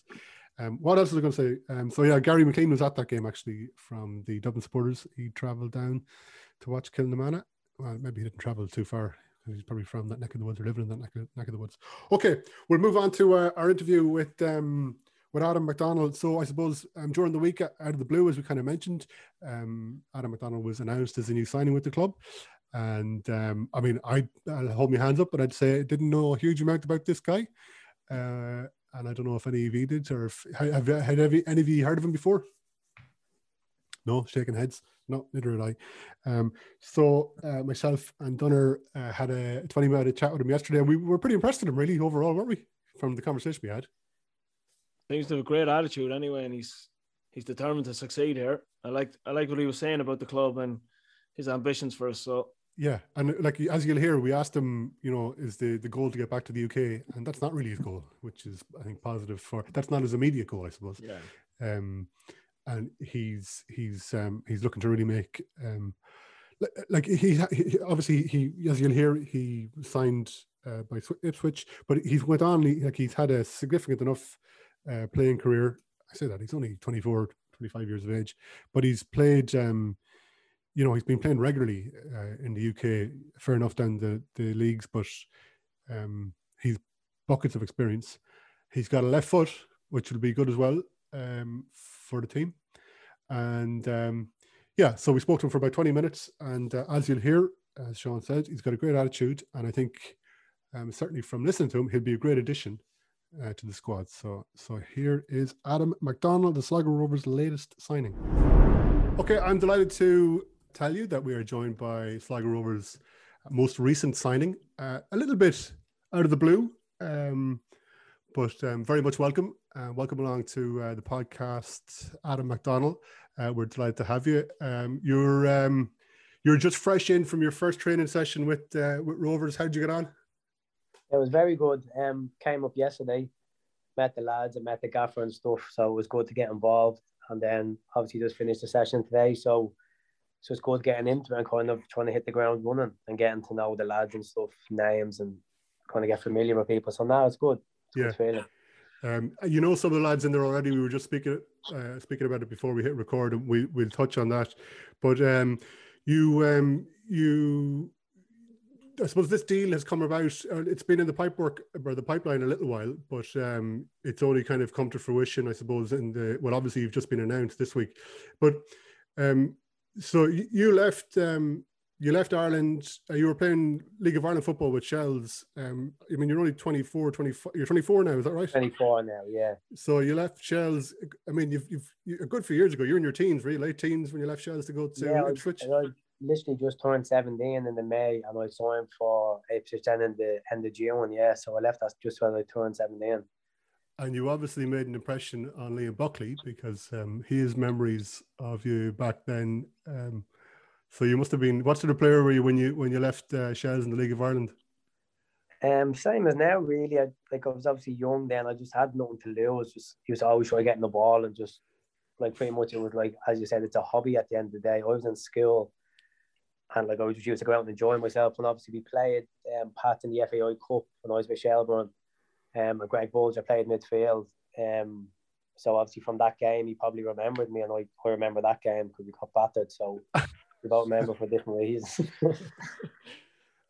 Um, what else was I going to say? Um, so yeah, Gary McLean was at that game actually from the Dublin supporters. He travelled down to watch Kilnamanagh. Well, maybe he didn't travel too far. He's probably from that neck of the woods or living in that neck of, neck of the woods. Okay, we'll move on to uh, our interview with um, with Adam McDonnell. So I suppose um, during the week, out of the blue, as we kind of mentioned, um, Adam McDonnell was announced as a new signing with the club. And um, I mean, I, I'll hold my hands up, but I'd say I didn't know a huge amount about this guy. Uh, and I don't know if any of you did, or if have, had any, any of you heard of him before? No, shaking heads. No, neither had I. Um, so uh, myself and Dunner uh, had a 20 minute chat with him yesterday, and we were pretty impressed with him, really, overall, weren't we? From the conversation we had. Seems to have a great attitude anyway, and he's he's determined to succeed here. I like I like what he was saying about the club and his ambitions for us. So Yeah, and like as you'll hear, we asked him, you know, is the the goal to get back to the UK, and that's not really his goal, which is I think positive for. That's not his immediate goal, I suppose. yeah, Um, and he's he's um he's looking to really make um like he, he obviously he as you'll hear he signed uh, by Swi- Ipswich, but he's went on like he's had a significant enough uh, playing career. I say that he's only 24, 25 years of age, but he's played. Um, you know, he's been playing regularly uh, in the UK. Fair enough down the the leagues, but um, he's buckets of experience. He's got a left foot, which will be good as well um, for the team. And um, yeah, so we spoke to him for about 20 minutes. And uh, as you'll hear, as Shaun said, he's got a great attitude. And I think um, certainly from listening to him, he'll be a great addition uh, to the squad. So, so here is Adam McDonnell, the Sligo Rovers' latest signing. Okay, I'm delighted to tell you that we are joined by Sligo Rovers' most recent signing, uh, a little bit out of the blue, um, but um, very much welcome. Uh, welcome along to uh, the podcast, Adam McDonnell. Uh, we're delighted to have you. Um, you're um, you're just fresh in from your first training session with uh, with Rovers. How'd you get on? It was very good. Um, came up yesterday, met the lads and met the gaffer and stuff. So it was good to get involved. And then obviously just finished the session today. So so it's good getting into it and kind of trying to hit the ground running and getting to know the lads and stuff, names and kind of get familiar with people. So now it's good. It's Yeah. good feeling. Um, you know some of the lads in there already. We were just speaking uh, speaking about it before we hit record, and we we'll touch on that. But um, you um, you, I suppose this deal has come about. Uh, it's been in the pipework or the pipeline a little while, but um, it's only kind of come to fruition, I suppose. In the well, obviously you've just been announced this week, but um, so you, left. Um, you left Ireland. Uh, you were playing League of Ireland football with Shells. Um, I mean, you're only 24, 25. You're 24 now, is that right? 24 now, yeah. So you left Shells. I mean, you've you've you, a good few years ago. You're in your teens, really late teens, when you left Shells to go to yeah, I, Ipswich. I literally just turned 17 in the May and I signed for Ipswich then in the end of June. Yeah, so I left that just when I turned 17. And you obviously made an impression on Liam Buckley because um, he has memories of you back then. Um, so you must have been. What sort of player were you when you when you left uh, Shells in the League of Ireland? Um, same as now, really. I, like I was obviously young then. I just had nothing to lose. Just he was always trying to get in the ball and just like pretty much it was like as you said, it's a hobby at the end of the day. I was in school, and like I was just used to go out and enjoy myself. And obviously we played um, Pat in the FAI Cup when I was with Shelburne. Um, and Greg Bulger played midfield. Um, so obviously from that game, he probably remembered me, and I, I remember that game because we got battered. So we both remember for different reasons.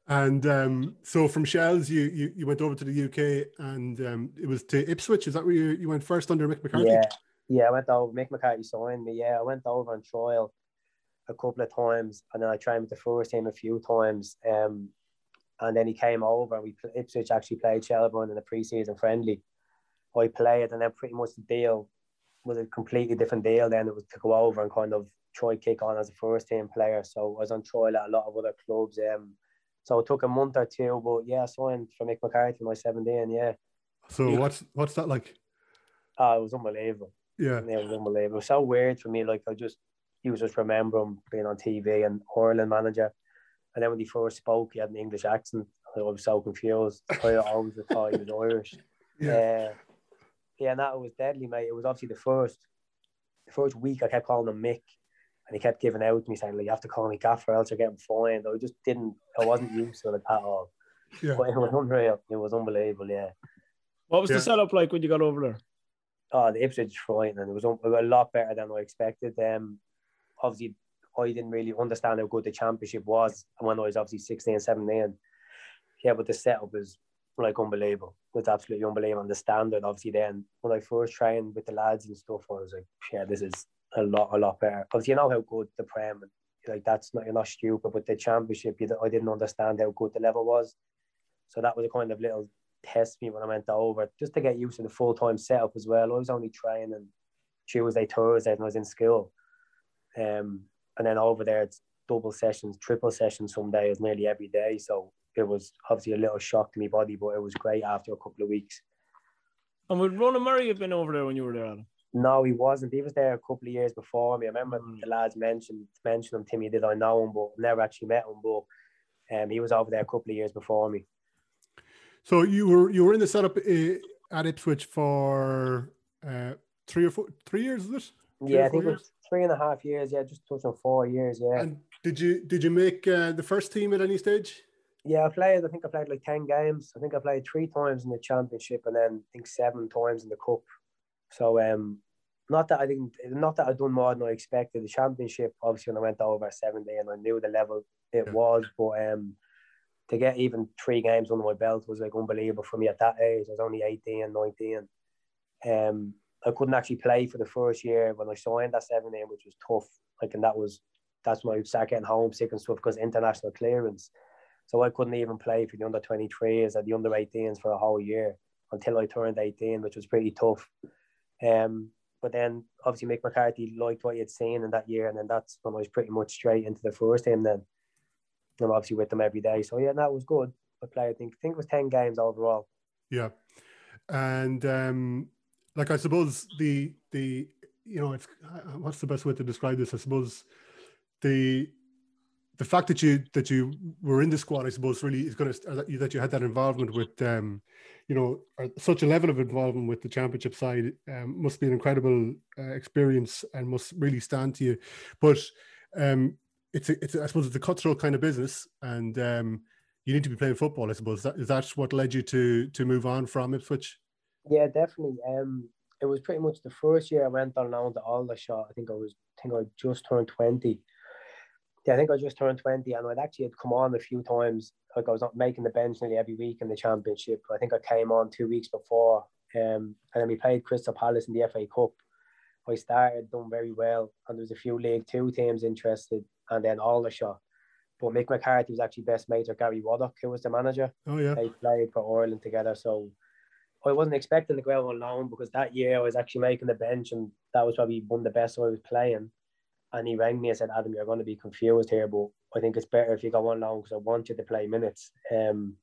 And um, so from Shells, you, you you went over to the UK, and um, it was to Ipswich. Is that where you, you went first under Mick McCarthy? Yeah, yeah. I went over. Mick McCarthy signed me. Yeah, I went over on trial a couple of times, and then I trained with the first team a few times. Um, and then he came over, and we Ipswich actually played Shelburne in a pre-season friendly I played, and then pretty much the deal was a completely different deal. Then it was to go over and kind of try kick on as a first team player. So I was on trial at a lot of other clubs. Um, so it took a month or two, but yeah, I signed for Mick McCarthy my 17. Yeah. So what's what's that like? Oh, it was unbelievable. Yeah. Yeah, it was unbelievable. It was so weird for me. Like I just, you just remember him being on TV and Ireland manager, and then when he first spoke, he had an English accent. I was so confused. I always thought he was Irish. Yeah. Uh, yeah, and that was deadly, mate. It was obviously the first, the first week I kept calling him Mick, and he kept giving out to me saying, "Like you have to call me Gaffer, else you're getting fined." I just didn't. I wasn't used to it at all. Yeah. But it was unreal. It was unbelievable. Yeah. What was Yeah. the setup like when you got over there? Oh, the Ipswich was frightening. It was a lot better than I expected. Um, obviously, I didn't really understand how good the championship was when I was obviously 16, 17. Yeah, but the setup was like unbelievable. It was absolutely unbelievable. And the standard, obviously, then when I first trained with the lads and stuff, I was like, yeah, this is a lot, a lot better. Obviously, you know how good the Prem, like that's not, you're not stupid, but the championship, you, I didn't understand how good the level was. So that was a kind of little test me when I went over, just to get used to the full time setup as well. I was only training Tuesday, Thursday, and I was in school. Um, and then over there, it's double sessions, triple sessions some days, nearly every day. So it was obviously a little shock to my body, but it was great after a couple of weeks. And would Ronan Murray have been over there when you were there, Adam? No, he wasn't. He was there a couple of years before me. I remember Mm. the lads mentioned mentioned him to me. Did I know him? But never actually met him. But um, he was over there a couple of years before me. So you were you were in the setup uh, at Ipswich for uh, three or four three years, is it? Three yeah, I think it was three and a half years. Yeah, just touching four years. Yeah. And did you did you make uh, the first team at any stage? Yeah, I played. I think I played like ten games. I think I played three times in the championship, and then I think seven times in the cup. So, um, not that I didn't, not that I done more than I expected. The championship, obviously, when I went over seventy, and I knew the level it Yeah. was, but um, to get even three games under my belt was like unbelievable for me at that age. I was only 18, 19. Um, I couldn't actually play for the first year when I signed at 17, which was tough. Like, and that was that's when I started getting homesick and stuff because international clearance. So I couldn't even play for the under 23s or the under 18s for a whole year until I turned 18, which was pretty tough. Um, but then obviously Mick McCarthy liked what he had seen in that year, and then that's when I was pretty much straight into the first team. Then I'm obviously with them every day, so yeah, that was good. I played, I think, I think it was 10 games overall. Yeah, and um, like I suppose the the you know it's uh, what's the best way to describe this? I suppose the the fact that you that you were in the squad, I suppose, really is going to that you, that you had that involvement with um, you know, such a level of involvement with the championship side um, must be an incredible uh, experience and must really stand to you. But um, it's a, it's a, I suppose it's a cutthroat kind of business, and um, you need to be playing football. I suppose that is that what led you to to move on from Ipswich. Yeah, definitely. Um, it was pretty much the first year I went on loan to Aldershot. I think I was, I think I just turned twenty. Yeah, I think I just turned twenty, and I'd actually had come on a few times. Like I was not making the bench nearly every week in the championship. I think I came on two weeks before, um, and then we played Crystal Palace in the FA Cup. I started done very well, and there was a few League Two teams interested, and then Aldershot. But Mick McCarthy was actually best mate with Gary Waddock, who was the manager. Oh yeah, They played for Ireland together, so I wasn't expecting to go out on loan because that year I was actually making the bench, and that was probably one of the best I was playing. And he rang me and said, "Adam, you're going to be confused here, but I think it's better if you go on loan because I want you to play minutes." Um,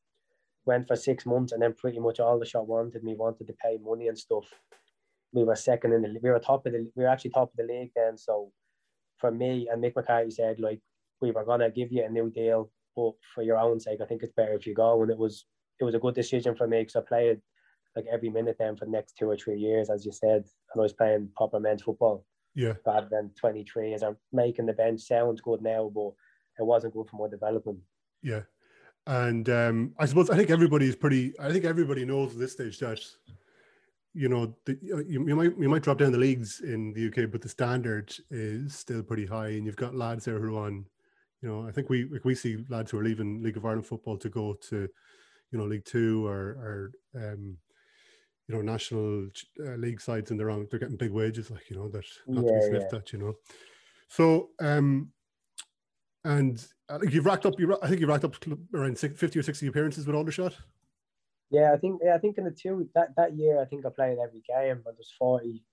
went for six months, and then pretty much Aldershot wanted me wanted to pay money and stuff. We were second in the we were top of the we were actually top of the league then. So for me and Mick McCarthy said like we were gonna give you a new deal, but for your own sake, I think it's better if you go. And it was it was a good decision for me because I played like every minute then for the next two or three years, as you said, and I was playing proper men's football yeah, rather than 23 as I'm making the bench sounds good now, but it wasn't good for my development. yeah. And um, I suppose I think everybody is pretty. I think everybody knows at this stage that you know the, you, you might you might drop down the leagues in the UK, but the standard is still pretty high, and you've got lads there who are on. You know, I think we like we see lads who are leaving League of Ireland football to go to, you know, League Two or or um, you know national uh, league sides, in they're on they're getting big wages, like you know that not to Yeah, be sniffed at, you know. So um, and I think you've racked up. You, I think you racked up around 50 or sixty appearances with Aldershot. Yeah, I think yeah, I think in the two that, that year I think I played every game. But there's 40,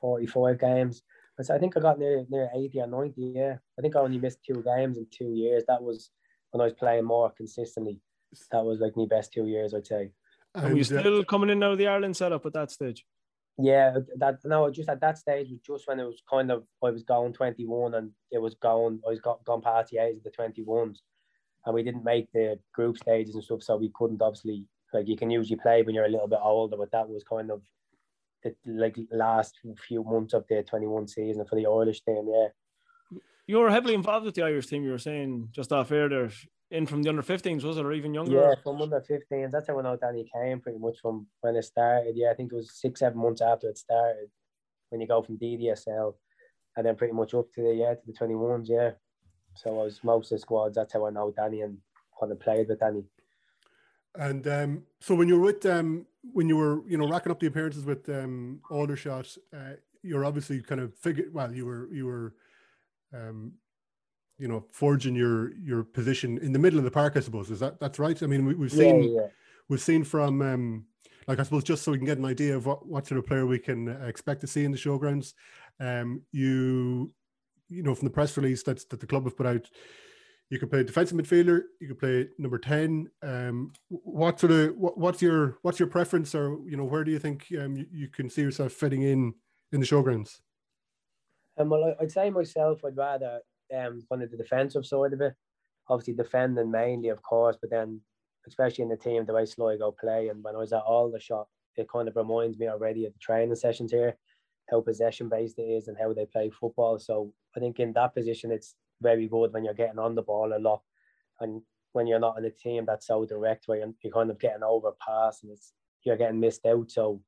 45 games. So I think I got near near 80 or 90, yeah. I think I only missed two games in two years. That was when I was playing more consistently. That was like my best two years, I'd say. And were you And, uh, still coming in out of the Ireland setup at that stage? Yeah, that no, just at that stage was just when it was kind of I was going twenty one and it was going I was got gone past the age of the twenty ones, and we didn't make the group stages and stuff, so we couldn't obviously like you can usually play when you're a little bit older, but that was kind of the like last few months of the twenty one season for the Irish team. Yeah, You were heavily involved with the Irish team. You were saying just off air there, in from the under 15s, was it, or even younger? yeah, from under fifteen. That's how I know Danny came pretty much from when it started. Yeah, I think it was six seven months after it started when you go from DDSL and then pretty much up to the yeah to the twenty ones. Yeah, so I was most of the squads. That's how I know Danny and kind of played with Danny. And um, so when you were with um, when you were you know racking up the appearances with um, Aldershot, uh, you're obviously kind of figure. Well, you were you were, um, you know, forging your your position in the middle of the park. I suppose is that that's right. I mean, we, we've seen yeah. we've seen from um, like I suppose just so we can get an idea of what what sort of player we can uh, expect to see in the showgrounds. Um, you you know from the press release that's that the club have put out. You can play defensive midfielder. You can play number ten. Um, what sort of what, what's your what's your preference, or you know where do you think um, you, you can see yourself fitting in in the showgrounds? Um, well, I'd say myself, I'd rather um kind of the defensive side of it. Obviously, defending mainly, of course, but then especially in the team, the way Sligo play, and when I was at Aldershot, it kind of reminds me already of the training sessions here, how possession based it is and how they play football. So I think in that position, it's very good when you're getting on the ball a lot, and when you're not in a team that's so direct, where you're, you're kind of getting over pass and it's you're getting missed out. So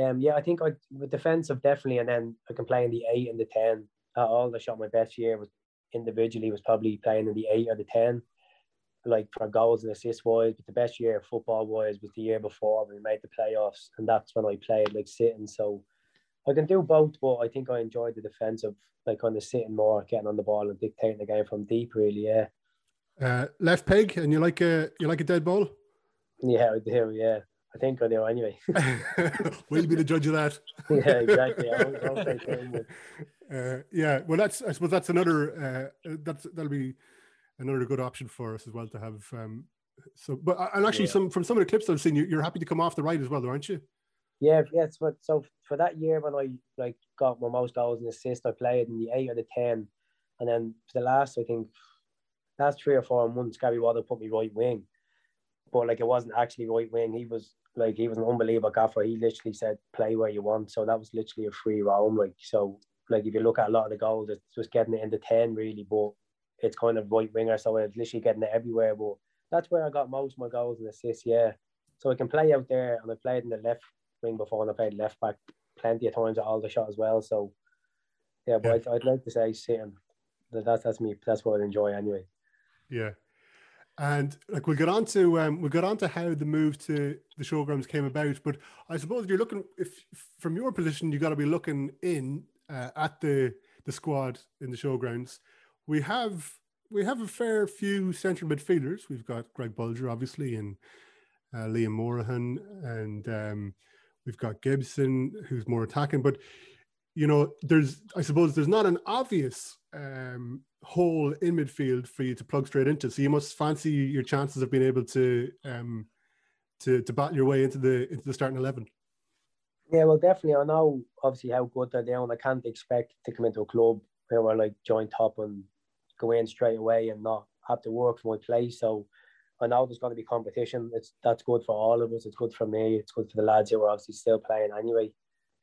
um, yeah, I think I with defensive definitely, and then I can play in the eight and the ten. At Aldershot my best year was individually was probably playing in the eight or the ten, like for goals and assists wise. But the best year football wise was the year before when we made the playoffs, and that's when I played like sitting. So I can do both, but I think I enjoyed the defensive, like kind of sitting more, getting on the ball and dictating the game from deep. Really, yeah, Uh, left peg, and you like a you like a dead ball. yeah, I do. Yeah, I think I do anyway. we'll be the judge of that. yeah, exactly. I won't- I won't take time with- Uh, yeah, well, that's I suppose that's another uh, that's that'll be another good option for us as well to have. Um, so, but and actually, Yeah. some from some of the clips I've seen, you, you're happy to come off the right as well, aren't you? Yeah, yes. But so for that year when I like got my most goals and assists, I played in the eight or the ten, and then for the last I think last three or four months, Gary Waddock put me right wing, but like it wasn't actually right wing. He was like he was an unbelievable gaffer. He literally said play where you want, so that was literally a free roam. Like so, like if you look at a lot of the goals, it's just getting it into ten really, but it's kind of right winger, so it's literally getting it everywhere. But that's where I got most of my goals and assists. Yeah, so I can play out there, and I played in the left wing before, and I played left back plenty of times at Aldershot as well. So yeah, but I'd, I'd like to say sitting. That, that's that's me. That's what I enjoy anyway. Yeah. And like we'll get on to um, we'll get on to how the move to the showgrounds came about. But I suppose if you're looking if from your position, you've got to be looking in uh, at the the squad in the showgrounds. We have we have a fair few central midfielders. We've got Greg Bulger, obviously, and uh, Liam Morahan, and um, we've got Gibson, who's more attacking. But you know, there's I suppose there's not an obvious um, hole in midfield for you to plug straight into. So you must fancy your chances of being able to um, to to bat your way into the into the starting eleven. Yeah, well, definitely. I know obviously how good they're doing. I can't expect to come into a club where we're like join top and go in straight away and not have to work for my place. So I know there's going to be competition. It's that's good for all of us. It's good for me. It's good for the lads who are obviously still playing anyway.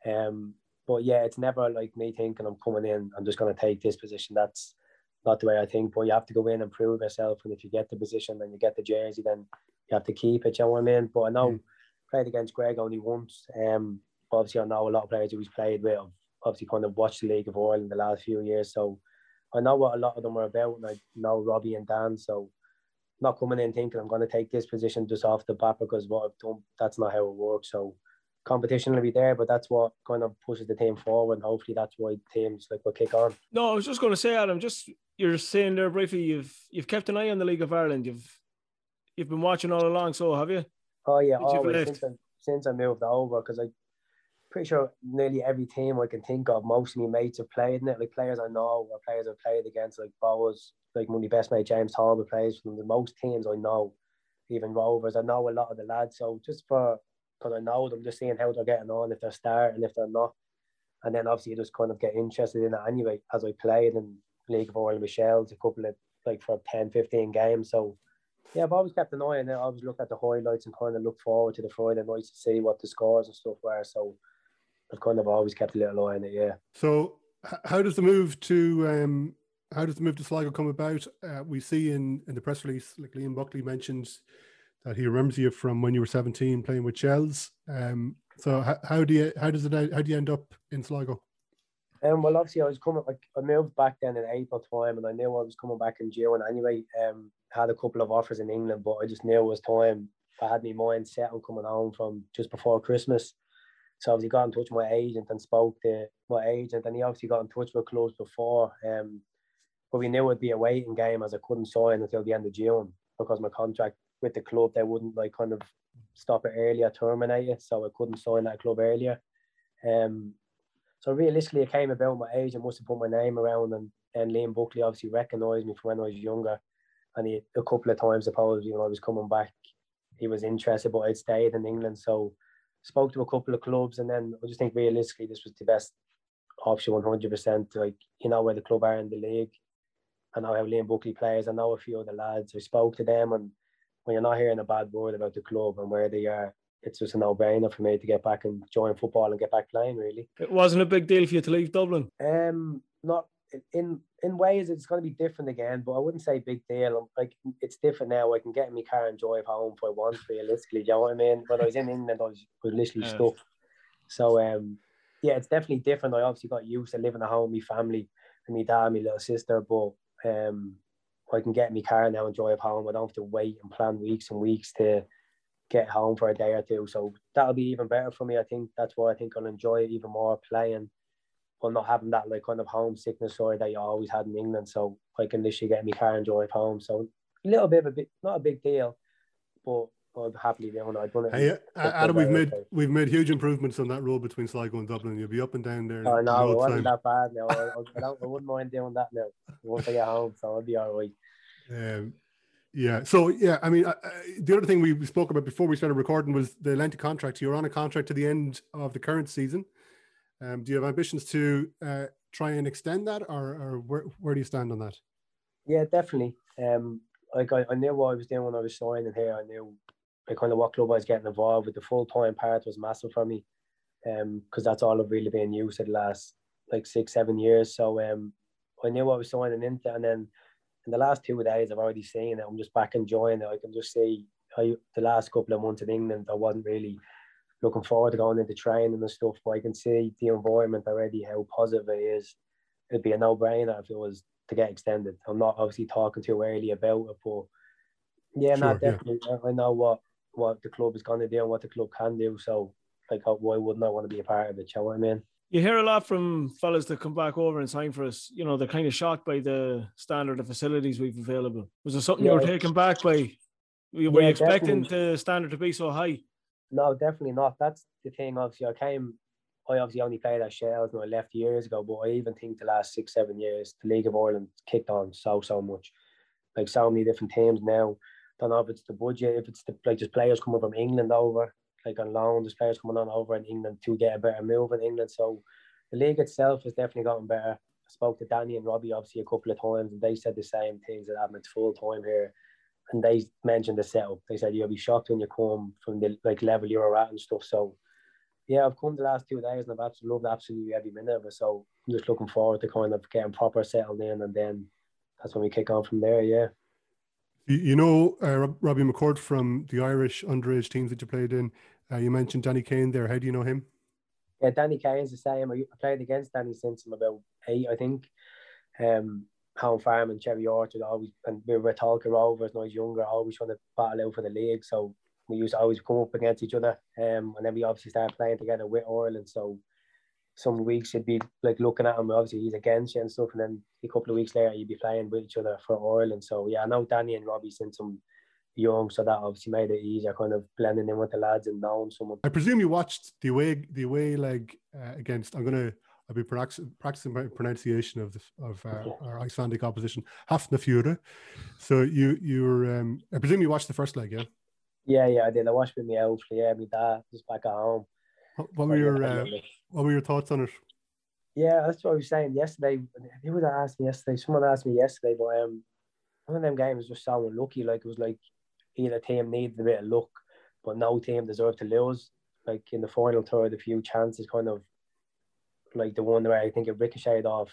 Um, but yeah, it's never like me thinking I'm coming in. I'm just going to take this position. That's not the way I think. But you have to go in and prove yourself. And if you get the position and you get the jersey, then you have to keep it. You know what I mean? But I know played against Greg only once. Um, obviously I know a lot of players who he's played with. Obviously kind of watched the League of Ireland the last few years, so I know what a lot of them are about, and I know Robbie and Dan. So not coming in thinking I'm going to take this position just off the bat because what I've done, that's not how it works. So competition will be there, but that's what kind of pushes the team forward. And hopefully that's why teams like will kick on. No, I was just going to say, Adam. Just you're saying there briefly. You've you've kept an eye on the League of Ireland. You've you've been watching all along. So have you? Oh yeah, Since always since I, since I moved over because I pretty sure nearly every team I can think of, most of my mates have played in it. Like players I know or players I've played against, like Bowers, like my best mate James Talbot plays from the most teams I know, even Rovers. I know a lot of the lads. So just for because I know them, just seeing how they're getting on, if they're starting, if they're not. And then obviously you just kind of get interested in it anyway, as I played in League of Ireland with Shells a couple of like for 10, 15 games. So yeah, I've always kept an eye on it. I always look at the highlights and kind of look forward to the Friday nights to see what the scores and stuff were. So I've kind of always kept a little eye on it, yeah. So, how does the move to um, how does the move to Sligo come about? Uh, we see in in the press release, like Liam Buckley mentions, that he remembers you from when you were seventeen playing with Shells. Um, so, how, how do you how does it how do you end up in Sligo? Um, well, obviously, I was coming. Like, I moved back then in April time, and I knew I was coming back in June anyway. Um, had a couple of offers in England, but I just knew it was time. I had my mind set on coming home from just before Christmas. So obviously got in touch with my agent and spoke to my agent, and he obviously got in touch with clubs before. Um, but we knew it'd be a waiting game as I couldn't sign until the end of June because my contract with the club they wouldn't like kind of stop it earlier, terminate it, so I couldn't sign that club earlier. Um, so realistically, it came about. My age. agent must have put my name around, and and Liam Buckley obviously recognised me from when I was younger, and he a couple of times, I suppose, you know, I was coming back. He was interested, but I'd stayed in England, so spoke to a couple of clubs, and then I just think realistically, this was the best option, one hundred percent. Like you know where the club are in the league. And I know how Liam Buckley plays. I know a few of the lads. I spoke to them, and when you're not hearing a bad word about the club and where they are, it's just a no-brainer for me to get back and join football and get back playing. Really. It wasn't a big deal for you to leave Dublin. Um, not in in ways it's going to be different again, but I wouldn't say big deal. Like it's different now. I can get in my car and drive home if I want. Realistically, you know what I mean. When I was in England, I was, literally Yeah. stuck. So um, yeah, it's definitely different. I obviously got used to living at home, my family, and my dad, and my little sister. But um, I can get in my car now and drive home. I don't have to wait and plan weeks and weeks to get home for a day or two. So that'll be even better for me. I think that's why I think I'll enjoy it even more playing, but not having that like kind of homesickness or that you always had in England. So I can literally get in my car and drive home. So a little bit of a bit, not a big deal, but I'd happily do it. I've done it. Hey, uh, Adam, we've made we've made huge improvements on that road between Sligo and Dublin. You'll be up and down there. Oh no, it wasn't time. that bad. No, I, I, I I wouldn't mind doing that now once I get home. So I'll be all right. Um, yeah. So yeah, I mean, the other thing we spoke about before we started recording was the length of contract. You're on a contract to the end of the current season. Um, do you have ambitions to uh, try and extend that, or, or where where do you stand on that? Yeah, definitely. Um, like I, I knew what I was doing when I was signing here. I knew kind of what club I was getting involved with. The full time part was massive for me, um, because that's all I've really been used to the last like six, seven years. So um, I knew what I was signing into, and then in the last two days, I've already seen it. I'm just back enjoying it. I can just see the last couple of months in England, I wasn't really looking forward to going into training and stuff, but I can see the environment already, how positive it is. It'd be a no brainer if it was to get extended. I'm not obviously talking too early about it, but yeah, Sure, yeah. definitely. I- I know what, what the club is going to do and what the club can do. So, like, why wouldn't I want to be a part of it? You know what I mean? You hear a lot from fellas that come back over and sign for us. You know, they're kind of shocked by the standard of facilities we've available. Was there something you were taken back by? Were you, you expecting definitely. the standard to be so high? No, definitely not. That's the thing. Obviously, I came. I obviously only played at Shells and I left years ago, but I even think the last six, seven years, the League of Ireland kicked on so, so much. Like so many different teams now. Don't know if it's the budget, if it's the like just players coming from England over, like on loan, there's players coming on over in England to get a better move in England. So the league itself has definitely gotten better. I spoke to Danny and Robbie obviously a couple of times, and they said the same things that happen. It's full time here, and they mentioned the setup. They said you'll be shocked when you come from the like level you're at and stuff. So yeah, I've come the last two days and I've absolutely loved absolutely every minute of it. So I'm just looking forward to kind of getting proper settled in, and then that's when we kick on from there. Yeah. You, you know uh, Robbie McCourt from the Irish underage teams that you played in. Uh, you mentioned Danny Kane there. How do you know him? Yeah, Danny Kane's the same. I played against Danny since I'm about eight, I think. Um, Home Farm and Cherry Orchard always, and we were Tolka Rovers when I was younger, always trying to battle out for the league. So we used to always come up against each other. Um, and then we obviously started playing together with Ireland. So some weeks you'd be like looking at him, obviously he's against you and stuff. And then a couple of weeks later, you'd be playing with each other for Ireland. So yeah, I know Danny and Robbie since I'm young, so that obviously made it easier, kind of blending in with the lads and knowing someone. I presume you watched the away the away leg uh, against. I'm gonna. I'll be practicing, practicing my pronunciation of the, of uh, our Icelandic opposition, Hafnarfjörður. So you you were. Um, I presume you watched the first leg, yeah. Yeah, yeah, I did. I watched with my elf, yeah, my dad just back at home. What, what were your uh, What were your thoughts on it? Yeah, that's what I was saying yesterday. Who would have asked me yesterday? Someone asked me yesterday, but um, one of them games was just so unlucky. Like it was like either team needed a bit of luck, but no team deserved to lose. Like in the final third, a few chances kind of like the one where I think it ricocheted off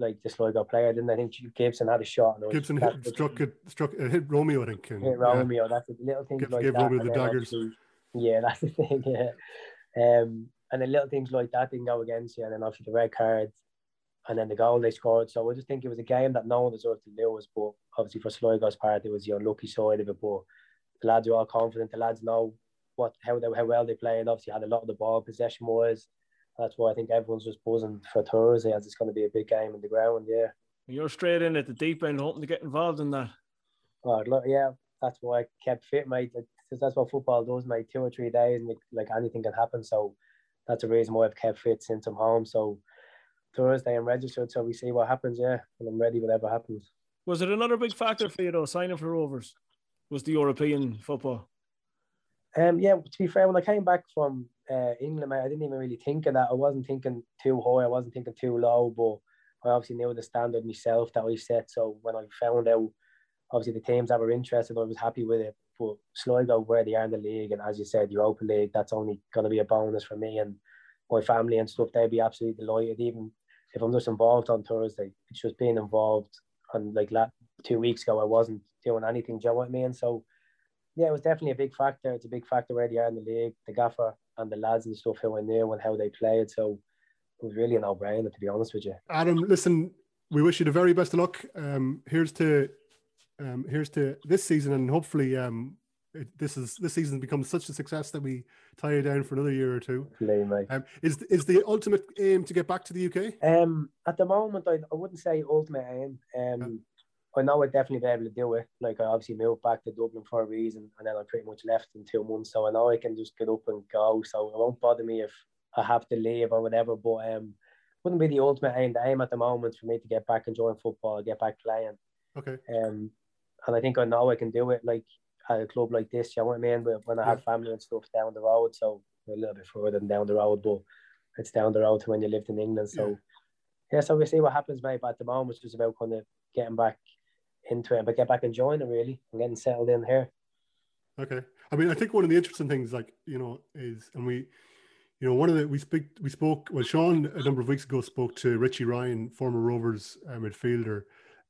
like the Sligo player, didn't I think Gibson had a shot and it Gibson hit, struck it, struck it hit Romeo, I think. And, hit Romeo. Yeah. That's the little things Give, like gave that. Romeo and the daggers. Yeah, that's the thing. Yeah, um, and then little things like that didn't go against you, and then obviously the red card, and then the goal they scored. So I just think it was a game that no one deserved to lose, but obviously for Sligo's part, it was the unlucky side of it. But the lads are all confident. The lads know what how they, how well they played. Obviously had a lot of the ball possession wise. That's why I think everyone's just buzzing for Thursday as it's going to be a big game in the ground. Yeah. You're straight in at the deep end, hoping to get involved in that. Oh, yeah, that's why I kept fit, mate. Because that's what football does, mate. Two or three days, and like anything can happen. So that's the reason why I've kept fit since I'm home. So Thursday I'm registered, so we see what happens. Yeah, and I'm ready whatever happens. Was it another big factor for you though, signing for Rovers? Was the European football? Um, yeah. To be fair, when I came back from uh, England, mate, I didn't even really think of that. I wasn't thinking too high. I wasn't thinking too low, but I obviously knew the standard myself that I set. So when I found out, obviously the teams that were interested, I was happy with it. But Sligo, where they are in the league, and as you said, Europa League, that's only going to be a bonus for me and my family and stuff. They'd be absolutely delighted. Even if I'm just involved on Thursday, it's just being involved. And like two weeks ago, I wasn't doing anything. Do you know what I mean? So yeah, it was definitely a big factor. It's a big factor where they are in the league, the gaffer and the lads and stuff who I knew and how they played. So it was really a no-brainer, to be honest with you. Adam, listen, we wish you the very best of luck. Um, here's to um, here's to this season, and hopefully, um, it, this is this season becomes such a success that we tie you down for another year or two. Mate. Um, is is the ultimate aim to get back to the UK? Um, at the moment, I, I wouldn't say ultimate aim. Um, I know I'd definitely be able to do it. Like I obviously moved back to Dublin for a reason, and then I pretty much left in two months. So I know I can just get up and go. So it won't bother me if I have to leave or whatever. But um, wouldn't be the ultimate aim. The aim at the moment for me to get back and join football, get back playing. Okay. Um, and I think I know I can do it. Like at a club like this, you know what I mean? But when I have family and stuff down the road, so a little bit further than down the road, but it's down the road to when you lived in England. So yeah, so we'll see what happens, mate. But at the moment, it's just about kind of getting back into it, but get back and join it really and getting settled in here. Okay. I mean, I think one of the interesting things, like you know, is and we, you know, one of the we speak we spoke. Well, Shaun a number of weeks ago spoke to Richie Ryan, former Rovers uh, midfielder,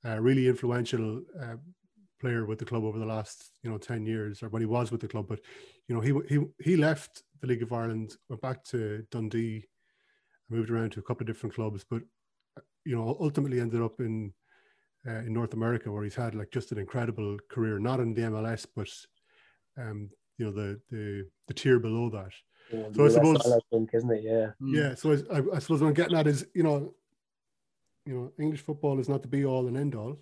uh, really influential uh, player with the club over the last you know ten years, or when he was with the club. But you know, he he he left the League of Ireland, went back to Dundee, moved around to a couple of different clubs, but you know, ultimately ended up in uh, in North America, where he's had like just an incredible career, not in the MLS, but um, you know the the the tier below that yeah, so i suppose I think, isn't it? Yeah. yeah. So I, I suppose what I'm getting at is, you know, you know, English football is not the be all and end all.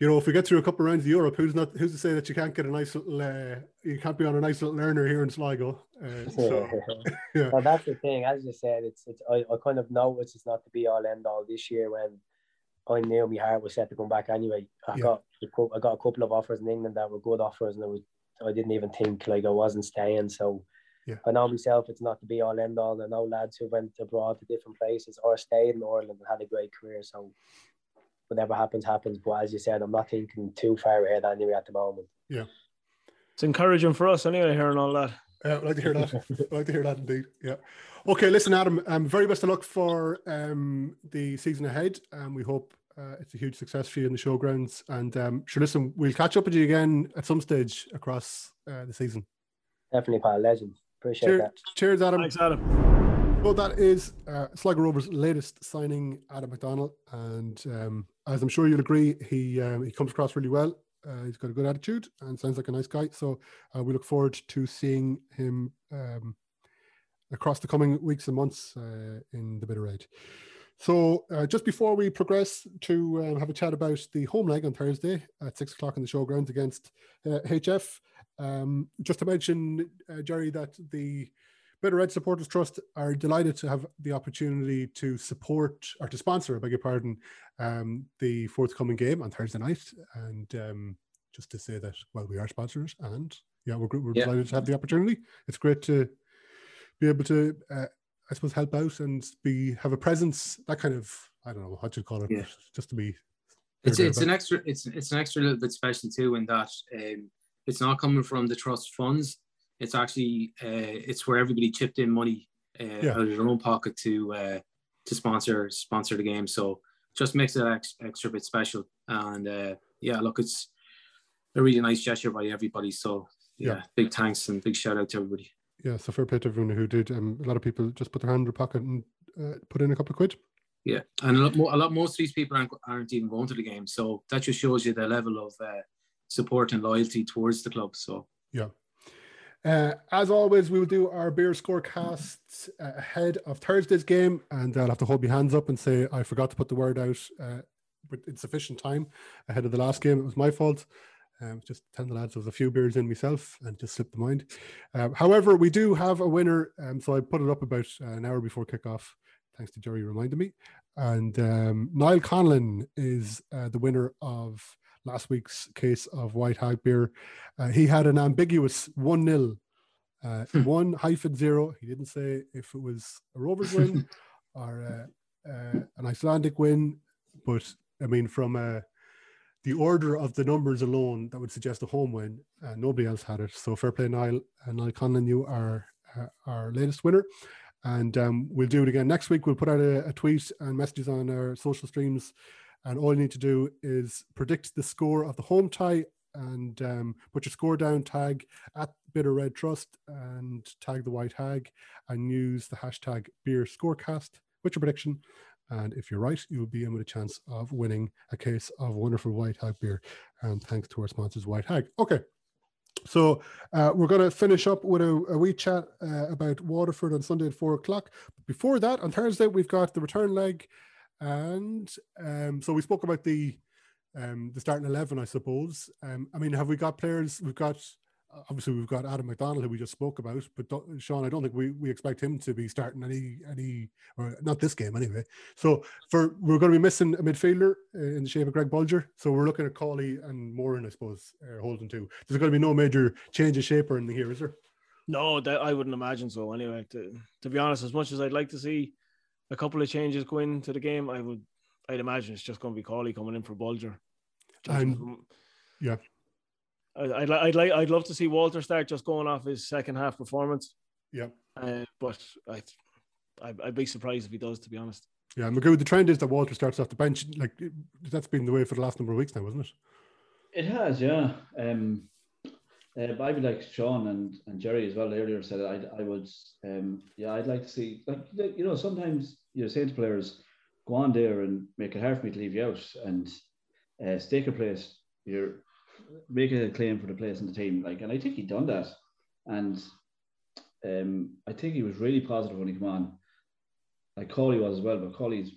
You know, if we get through a couple of rounds of Europe, who's not who's to say that you can't get a nice little, uh, you can't be on a nice little learner here in Sligo. Uh, so, yeah. Well, that's the thing. As you said, it's it's. I, I kind of noticed it's not to be all end all this year when I knew my heart was set to come back anyway. I Yeah. got a cou- I got a couple of offers in England that were good offers, and it was I didn't even think like I wasn't staying. So Yeah. I know myself, it's not to be all end all. I know lads who went abroad to different places or stayed in Ireland and had a great career. So whatever happens, happens. But as you said, I'm not thinking too far ahead anyway at the moment. yeah. It's encouraging for us anyway, hearing all that. Yeah, I'd like to hear that. I'd like to hear that indeed. Yeah. Okay, listen, Adam. Um, very best of luck for um the season ahead. Um, we hope uh, it's a huge success for you in the showgrounds. And um, sure, listen, we'll catch up with you again at some stage across uh, the season. Definitely, pal, legend. Appreciate Cheers, that. cheers, Adam. Thanks, Adam. Well, that is uh, Sligo Rovers' latest signing, Adam McDonnell, and um, as I'm sure you'll agree, he um, he comes across really well. Uh, he's got a good attitude and sounds like a nice guy. So uh, we look forward to seeing him um, across the coming weeks and months uh, in the Bit O'Red. So uh, just before we progress to um, have a chat about the home leg on Thursday at six o'clock in the showgrounds against uh, HF, um, just to mention, uh, Gerry, that the Bit O'Red Supporters Trust are delighted to have the opportunity to support or to sponsor, I beg your pardon, um, the forthcoming game on Thursday night. And um, just to say that, well, we are sponsors and yeah, we're, we're Yeah. delighted to have the opportunity. It's great to be able to, uh, I suppose, help out and be have a presence, that kind of, I don't know what you call it, Yeah. just to be. It's it's an extra it's it's an extra little bit special too in that um, it's not coming from the trust funds. It's actually uh, it's where everybody chipped in money uh, Yeah. out of their own pocket to uh, to sponsor sponsor the game. So just makes it ex- extra bit special. And uh, yeah, look, it's a really nice gesture by everybody. So yeah, Yeah. big thanks and big shout out to everybody. Yeah, so fair play to everyone who did. Um, a lot of people just put their hand in their pocket and uh, put in a couple of quid. Yeah, and a lot, more, a lot most of these people aren't, aren't even going to the game, so that just shows you the level of uh, support and loyalty towards the club. So Yeah. Uh, as always, we will do our beer scorecasts uh, ahead of Thursday's game, and I'll have to hold my hands up and say I forgot to put the word out uh, with insufficient time ahead of the last game. It was my fault. Um, just telling the lads there was a few beers in myself and just slipped the mind. Um, however, we do have a winner, um, so I put it up about uh, an hour before kickoff. Thanks to Gerry reminding me. And um, Niall Conlon is uh, the winner of last week's case of White Hag beer. Uh, he had an ambiguous 1 0, uh, 1 hyphen 0. He didn't say if it was a Rovers win or uh, uh, an Icelandic win, but I mean, from uh, the order of the numbers alone, that would suggest a home win. Uh, nobody else had it. So fair play, Niall. And Niall Conlon, you are uh, our latest winner. And um, we'll do it again next week. We'll put out a, a tweet and messages on our social streams. And all you need to do is predict the score of the home tie and um, put your score down, tag at Bit O'Red Trust and tag the White Hag and use the hashtag beer scorecast with your prediction. And if you're right, you'll be in with a chance of winning a case of wonderful White Hag beer. And thanks to our sponsors, White Hag. Okay. So uh, we're going to finish up with a, a wee chat uh, about Waterford on Sunday at four o'clock. Before that, on Thursday, we've got the return leg. And um, so we spoke about the um, the starting 11, I suppose. Um, I mean, have we got players? We've got, obviously, we've got Adam McDonnell, who we just spoke about. But Shaun, I don't think we, we expect him to be starting any, any, or not this game anyway. So for we're going to be missing a midfielder uh, in the shape of Greg Bulger. So we're looking at Cawley and Morahan, I suppose, uh, holding two. There's going to be no major change of shape or anything here, is there? No, that I wouldn't imagine so. Anyway, to, to be honest, as much as I'd like to see a couple of changes going into the game, I would, I'd imagine it's just going to be Cawley coming in for Bulger. And- from- yeah. I- I'd, I'd like, I'd love to see Walter start just going off his second half performance. Yeah. Uh, but I, I'd, I'd be surprised if he does, to be honest. Yeah, I'm agree. The trend is that Walter starts off the bench. Like that's been the way for the last number of weeks now, wasn't it? It has, yeah. Um, uh, but I'd be like Shaun and, and Gerry as well earlier said I I would um yeah I'd like to see like you know sometimes you're saying to players go on there and make it hard for me to leave you out. And uh, stake a place you're making a claim for the place in the team. Like and I think he'd done that. And um I think he was really positive when he came on. Like Cawley was as well but Cawley's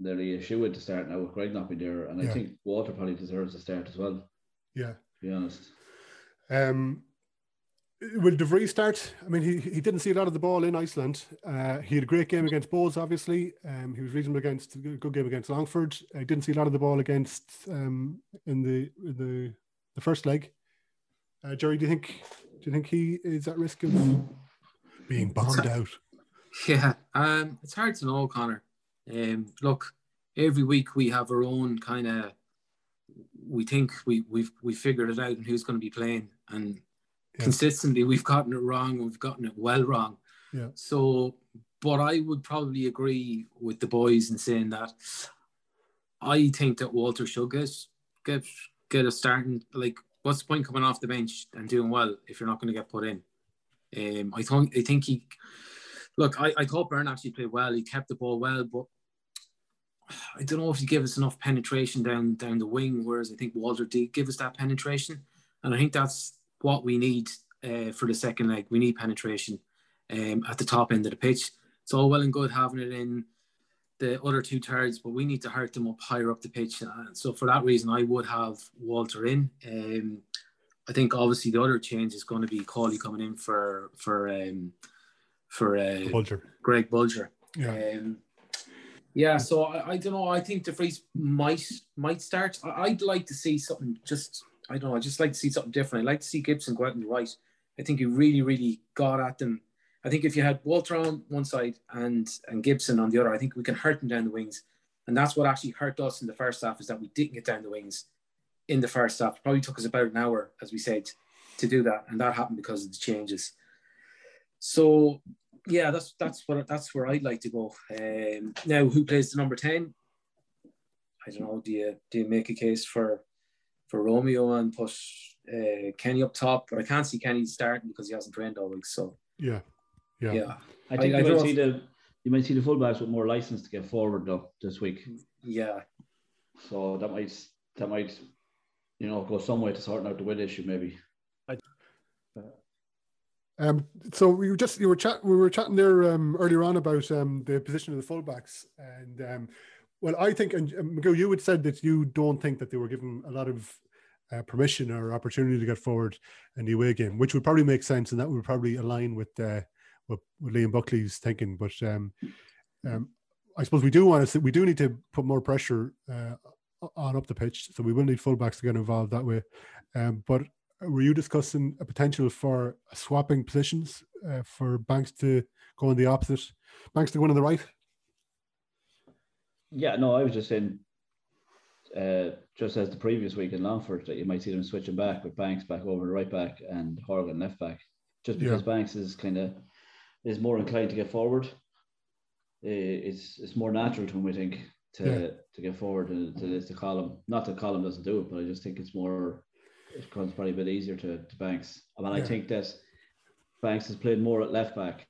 nearly a shoe to start now with Greg not being there. And I think Walter probably deserves a start as well Yeah. to be honest. Um, will De Vries start? I mean, he, he didn't see a lot of the ball in Iceland. Uh, he had a great game against Bohs, obviously. Um, he was reasonable against good game against Longford. I didn't see a lot of the ball against um, in the in the the first leg. Uh, Gerry, do you think do you think he is at risk of being bombed out? Yeah, um, it's hard to know, Conor. Um, look, every week we have our own kind of. We think we we've we figured it out and who's going to be playing, and Yeah. consistently we've gotten it wrong. We've gotten it well wrong. Yeah. So, but I would probably agree with the boys in saying that I think that Walter should get get get a starting. Like, what's the point coming off the bench and doing well if you're not going to get put in? Um, I think I think he. Look, I, I thought Byrne actually played well. He kept the ball well, but I don't know if he gave us enough penetration down down the wing. Whereas I think Walter did give us that penetration, and I think that's what we need uh, for the second leg. We need penetration um, at the top end of the pitch. It's all well and good having it in the other two thirds, but we need to hurt them up higher up the pitch. And so for that reason, I would have Walter in. Um, I think obviously the other change is going to be Cawley coming in for for um, for uh, Bulger. Greg Bulger. Yeah. Um, yeah, so I, I don't know. I think De Vries might might start. I, I'd like to see something. Just I don't know. I just like to see something different. I'd like to see Gibson go out and right. I think he really, really got at them. I think if you had Walter on one side and and Gibson on the other, I think we can hurt them down the wings. And that's what actually hurt us in the first half is that we didn't get down the wings in the first half. It probably took us about an hour, as we said, to do that, and that happened because of the changes. So yeah, that's that's what that's where I'd like to go. Um, now, who plays the number ten? I don't know. Do you do you make a case for for Romeo and put uh, Kenny up top? But I can't see Kenny starting because he hasn't trained all week. So Yeah. Yeah. yeah, I think I- I you don't might know see the you might see the fullbacks with more license to get forward though this week. yeah, So that might that might you know go some way to sorting out the win issue maybe. Um, so we were just you were chat we were chatting there um, earlier on about um, the position of the fullbacks, and um, well, I think and um, Magoo, you had said that you don't think that they were given a lot of uh, permission or opportunity to get forward in the away game, which would probably make sense, and that would probably align with uh, what, what Liam Buckley's thinking. But um, um, I suppose we do want to we do need to put more pressure uh, on up the pitch, so we will need fullbacks to get involved that way. Um, but were you discussing a potential for swapping positions uh, for Banks to go on the opposite, Banks to go on the right? Yeah, no, I was just saying, uh, just as the previous week in Longford, that you might see them switching back with Banks back over the right back and Horgan left back, just because Yeah. Banks is kind of is more inclined to get forward. It's it's more natural to him, I think, to Yeah. to get forward to, to this to Colm. Not that Colm doesn't do it, but I just think it's more. It comes probably a bit easier to, to Banks. I mean, Yeah. I think that Banks has played more at left back,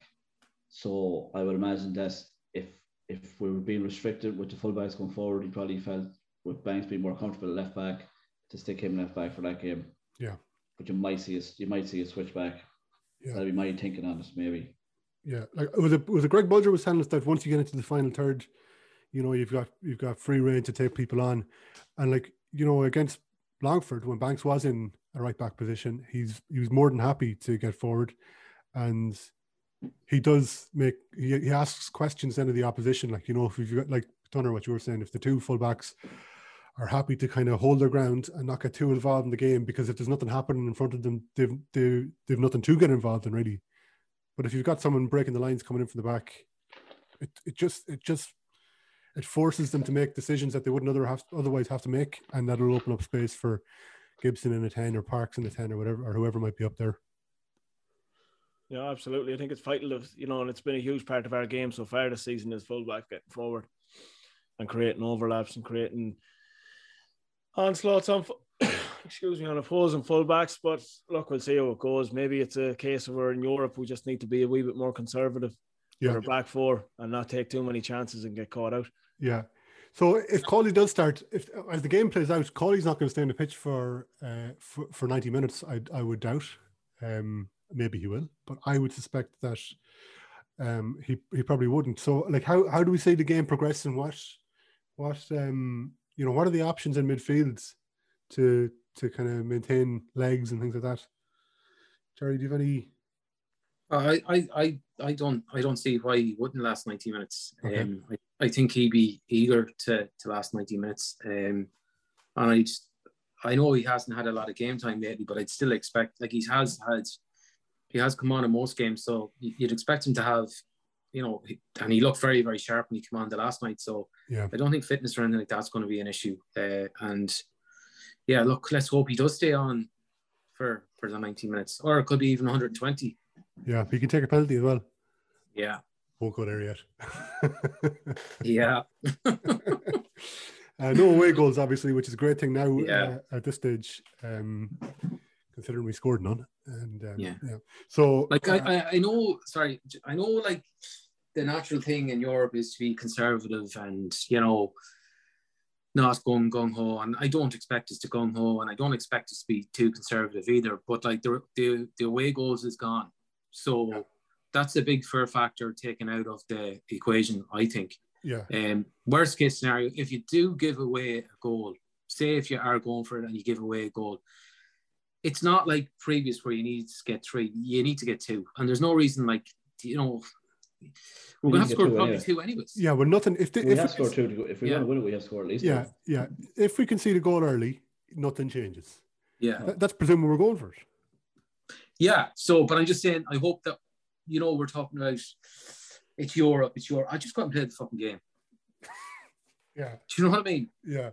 so I would imagine that if if we were being restricted with the fullbacks going forward, he probably felt with Banks being more comfortable at left back to stick him left back for that game. Yeah. But you might see us you might see a switch back. Yeah. That'd be my thinking on this maybe. Yeah, like it was it was it Greg Bulger was telling us that once you get into the final third, you know you've got you've got free reign to take people on, and like you know against Longford when Banks was in a right back position, he's he was more than happy to get forward, and he does make he, he asks questions then of the opposition like you know if you've got like Dunner what you were saying if the two fullbacks are happy to kind of hold their ground and not get too involved in the game because if there's nothing happening in front of them they've they, they've nothing to get involved in really but if you've got someone breaking the lines coming in from the back, it, it just it just it forces them to make decisions that they wouldn't other have, otherwise have to make, and that'll open up space for Gibson in a ten or Parkes in a ten or whatever or whoever might be up there. Yeah, absolutely. I think it's vital of you know, and it's been a huge part of our game so far this season is fullback getting forward and creating overlaps and creating onslaughts on excuse me on opposing fullbacks. But look, we'll see how it goes. Maybe it's a case of where in Europe we just need to be a wee bit more conservative Yeah. back four and not take too many chances and get caught out. Yeah. So if Cawley does start, if as the game plays out, Cawley's not going to stay on the pitch for uh, for, for ninety minutes. I I would doubt. Um, maybe he will, but I would suspect that um, he he probably wouldn't. So like, how how do we see the game progress and what what um you know what are the options in midfields to to kind of maintain legs and things like that? Gerry, do you have any? I, I, I, I don't, I don't see why he wouldn't last ninety minutes. Okay. Um, I, I think he'd be eager to to last ninety minutes. Um, and I, just, I know he hasn't had a lot of game time lately, but I'd still expect like he has had, he has come on in most games, so you'd expect him to have, you know, and he looked very, very sharp when he came on the last night. So Yeah. I don't think fitness or anything like that's going to be an issue. Uh, and yeah, look, let's hope he does stay on for for the ninety minutes, or it could be even one hundred and twenty. Yeah, he can take a penalty as well. Yeah. Won't go there yet. Yeah. uh, no away goals, obviously, which is a great thing now Yeah. uh, at this stage, um, considering we scored none. And um, Yeah. So, Like uh, I, I, I know, sorry, I know like the natural thing in Europe is to be conservative and you know not going gung ho, and I don't expect us to gung ho, and I don't expect us to be too conservative either. But like the the, the away goals is gone, so that's a big fair factor taken out of the equation, I think. Yeah. Um, worst case scenario, if you do give away a goal, say if you are going for it and you give away a goal, it's not like previous where you need to get three. You need to get two, and there's no reason like you know we're We gonna have to to score two probably anyway. two anyways. Yeah, well, nothing. If the, We if have to score two to go. If we Yeah. want to win it, we have to score at least. yeah, one. yeah. If we concede the goal early, nothing changes. Yeah, That- That's presuming we're going for it. yeah. So, but I'm just saying, I hope that you know we're talking about it's Europe, it's Europe. I just go out and play the fucking game. Yeah, Do you know what I mean? yeah,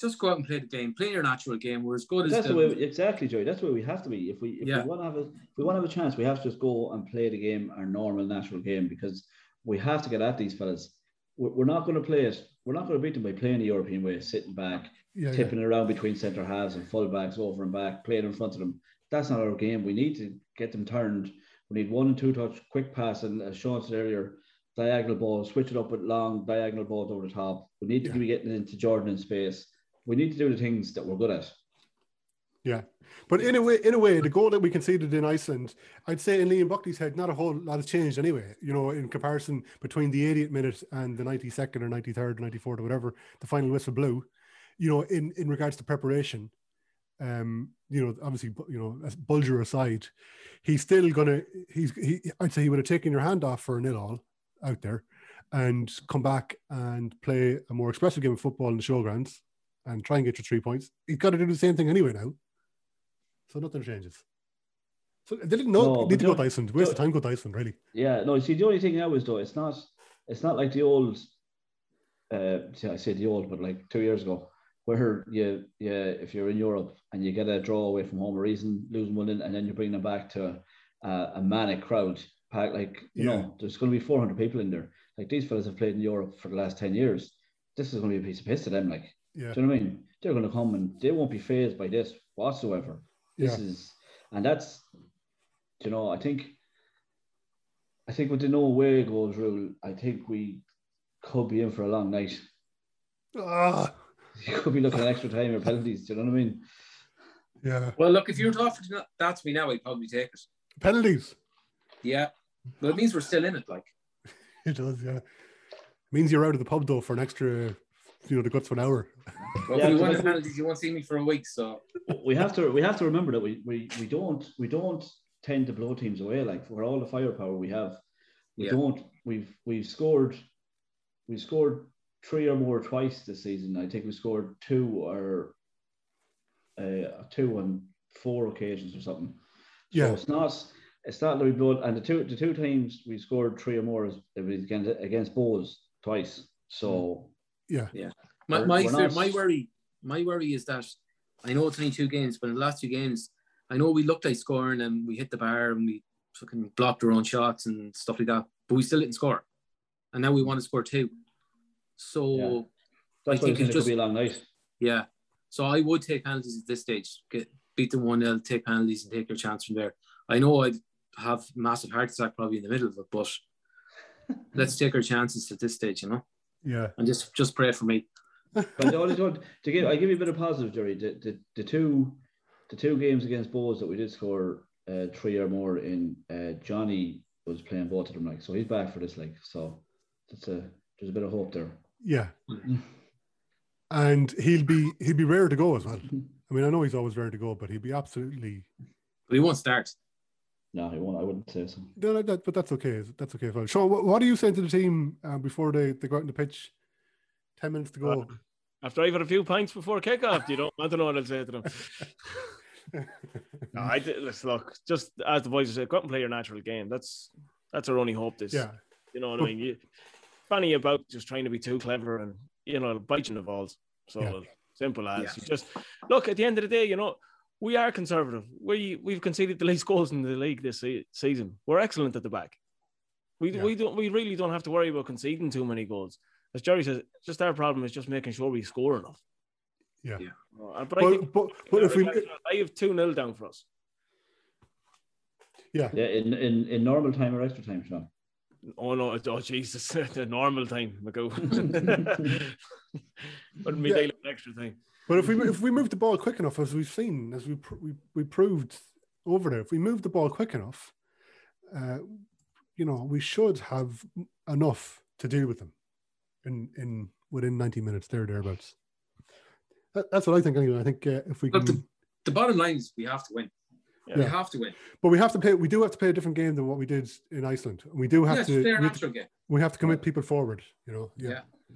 Just go out and play the game, play your natural game. We're as good as That's the the, way exactly, Joey. That's where we have to be. If we if Yeah. we want to have a if we want to have a chance, we have to just go and play the game, our normal, natural game, because we have to get at these fellas. We're, we're not going to play it. We're not going to beat them by playing the European way, sitting back, yeah. yeah. tipping it around between centre halves and full backs over and back, playing in front of them. That's not our game. We need to get them turned. We need one and two touch, quick pass, and as Shaun said earlier, diagonal ball, switch it up with long diagonal balls over the top. We need to Yeah. be getting into Jordan in space. We need to do the things that we're good at. Yeah, but in a way, in a way, the goal that we conceded in Iceland, I'd say in Liam Buckley's head, not a whole lot has changed anyway. You know, in comparison between the 80th minute and the 92nd or 93rd, 94th or whatever, the final whistle blew. You know, in in regards to preparation, um, you know, obviously, you know, as Bulger aside, he's still gonna. He's he. I'd say he would have taken your hand off for a nil all out there, and come back and play a more expressive game of football in the showgrounds and try and get your three points. He's got to do the same thing anyway now. So nothing changes. So they didn't know No, need to go to Iceland. Waste of don't- time go to Iceland, really. Yeah, no. See, the only thing now is though, it's not, it's not like the old. Uh, see, I say the old, but like two years ago, where you, yeah, if you're in Europe and you get a draw away from home or reason losing one, in, and then you bring them back to a, a manic crowd, pack like you Yeah. know, there's going to be 400 people in there. Like these fellas have played in Europe for the last 10 years. This is going to be a piece of piss to them. Like, Yeah, do you know what I mean? They're going to come and they won't be phased by this whatsoever. This Yeah. is, and that's, you know, I think, I think with the no away goals rule, I think we could be in for a long night. ah, You could be looking at extra time or penalties. Do you know what I mean? yeah. well, look, if you're offering that- that to me now, I'd probably take it. Penalties. Yeah, but it means we're still in it. Like, It does, yeah. Means you're out of the pub though for an extra, you know, the guts for an hour. well, Yeah, we but win the penalties, you won't see me for a week. So We have to. We have to remember that we, we, we don't we don't tend to blow teams away. Like for all the firepower we have, we Yeah. don't. We've we've scored. We scored three or more twice this season. I think we scored two or uh, two on four occasions or something. Yeah. So it's not it's not that we blood and the two the two times we scored three or more is it was against against Bohs twice. So Yeah, Yeah. my We're- my, we're fear, not- my worry, my worry is that I know it's only two games, but in the last two games, I know we looked like scoring and we hit the bar and we fucking blocked our own shots and stuff like that, but we still didn't score, and now we want to score two. So Yeah. I that's I think think it's just be a long night. Yeah. So I would take penalties at this stage. Get beat the one 0 take penalties and take your chance from there. I know I'd have massive heart attack probably in the middle of it, but let's take our chances at this stage, you know, yeah, and just just pray for me. But I only told to give I give you a bit of positive, Gerry. The, the, the two the two games against Bohs that we did score uh, three or more in, uh, Johnny was playing both of them like so he's back for this like so that's a there's a bit of hope there. yeah. And he'll be he'll be rare to go as well. I mean, I know he's always rare to go, but he'll be absolutely But he won't start. No, he won't. I wouldn't say so. no, no, that, but that's okay. That's okay as well. Shaun, what, what are you saying to the team uh, before they, they go out on the pitch? Ten minutes to go. After I've had a few pints before kickoff, you don't want to know what I'll say to them. No, I did, let's look. Just as the boys said, go out and play your natural game. That's that's our only hope. This, yeah, you know what I mean. You, funny about just trying to be too clever and you know biting the balls. So Yeah. simple as Yeah. you just look. At the end of the day, you know we are conservative. We we've conceded the least goals in the league this se- season. We're excellent at the back. We Yeah. we don't we really don't have to worry about conceding too many goals. As Gerry says, just our problem is just making sure we score enough. yeah. Yeah. Uh, But, I But, think but, but if we, I have two 0 down for us. yeah, Yeah, in, in, in normal time or extra time, Shaun. Oh no! Oh Jesus! the normal time, Magoo. Wouldn't be Yeah. daily extra time. But if we if we move the ball quick enough, as we've seen, as we pr- we, we proved over there, if we move the ball quick enough, uh, you know, we should have enough to deal with them. in in within 90 minutes there thereabouts. That, that's what I think. Anyway, I think uh, if we can, Look, the, the bottom line is we have to win. We have to win. but we have to play. We do have to play a different game than what we did in Iceland. We do have Yes, to. fair We have to, game. we have to commit people forward. You know. Yeah.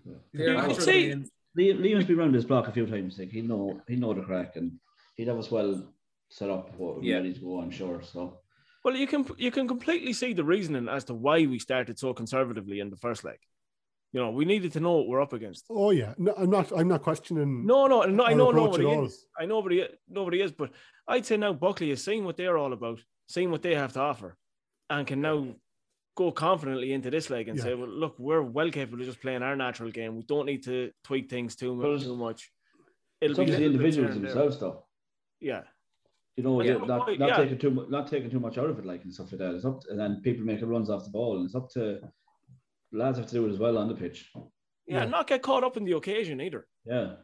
Yeah. Yeah. Fair You could say- game. Liam, Liam's been around this block a few times. Like he know he know the crack, and he'd have us well set up, what, Yeah. ready to go. I'm sure. So Well, you can you can completely see the reasoning as to why we started so conservatively in the first leg. You know, we needed to know what we're up against. Oh yeah. No, I'm not. I'm not questioning. No, no, no I know nobody is. I know nobody nobody is, but I'd say now Buckley is seeing what they're all about, seeing what they have to offer, and can now go confidently into this leg and Yeah. say, Well, look, we're well capable of just playing our natural game. We don't need to tweak things too much too much. It'll it's up to the individuals here and there. themselves, though. Yeah. You know, Yeah, not, well, not yeah. taking too much, not taking too much out of it, like and stuff like that. It's up, to, and then people making runs off the ball, and it's up to lads have to do it as well on the pitch. Yeah, Yeah. not get caught up in the occasion either. Yeah,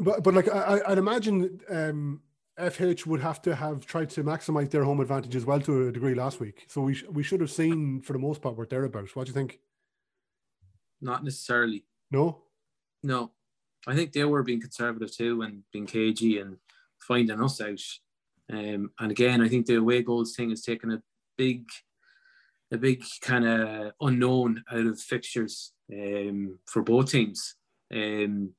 But but like I, I- I'd imagine um, FH would have to have tried to maximize their home advantage as well to a degree last week. So we sh- we should have seen for the most part what they're about. What do you think? Not necessarily. No. No, I think they were being conservative too and being cagey and finding us out. Um, and again, I think the away goals thing has taken a big, a big kind of unknown out of fixtures um, for both teams. Um,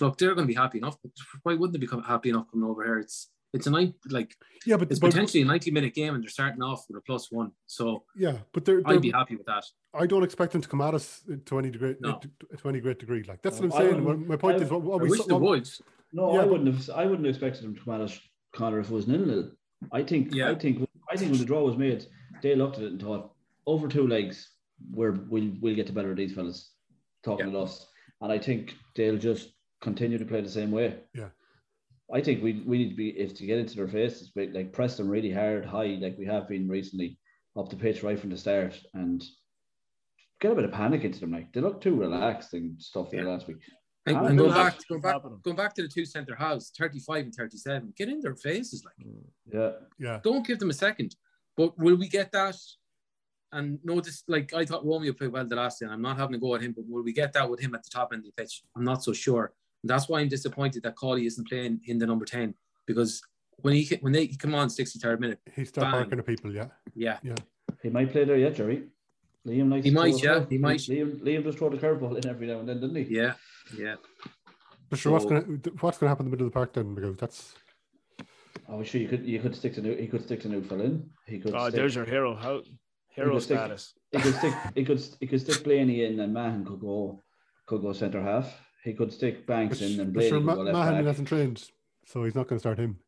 look, they're going to be happy enough. But why wouldn't they become happy enough coming over here? It's it's a night like Yeah, but, it's but potentially a ninety minute game, and they're starting off with a plus one. So yeah, but they're, I'd be happy with that. I don't expect them to come at us to any degree No. to, to any great degree. Like that's No, what I'm saying. My, my point I- is what, what I we wish saw- they what- would. no, Yeah, I wouldn't have. I wouldn't have expected them to come at us, Conor, if it was nil nil. I think. Yeah. I think. I think when the draw was made, they looked at it and thought, over two legs, we're we'll we'll get the better of these fellas, talking Yeah. at us, and I think they'll just continue to play the same way. Yeah. I think we we need to be if to get into their faces, we- like press them really hard, high, like we have been recently, up the pitch right from the start, and get a bit of panic into them. Like they look too relaxed and stuff like Yeah. last week. And, and going back, going back, going back to the two centre halves, thirty-five and thirty-seven. Get in their faces, like. Yeah, yeah, don't give them a second. But will we get that? And notice, like I thought Romeo played well the last day, and I'm not having a go at him, but will we get that with him at the top end of the pitch? I'm not so sure. And that's why I'm disappointed that Cawley isn't playing in the number 10 because when he when they come on 63rd minute, he start Bang. barking at people. Yeah, yeah, Yeah. he might play there yet, Gerry. Liam likes He to might, yeah, he might. Liam, Liam just throw the curveball in every now and then, didn't he? yeah, yeah. but sure, what's gonna what's gonna happen in the middle of the park then? Because that's Oh, sure. You could you could stick to new. He could stick to Newfell in. He could. Oh, stick, there's your hero. How hero could stick- status. He could stick. He could. He could stick Blaney in, and Mahan could go. Could go centre half. He could stick Banks but, in, and but Blaney sure, Ma- go Mahan hasn't trained, so he's not going to start him.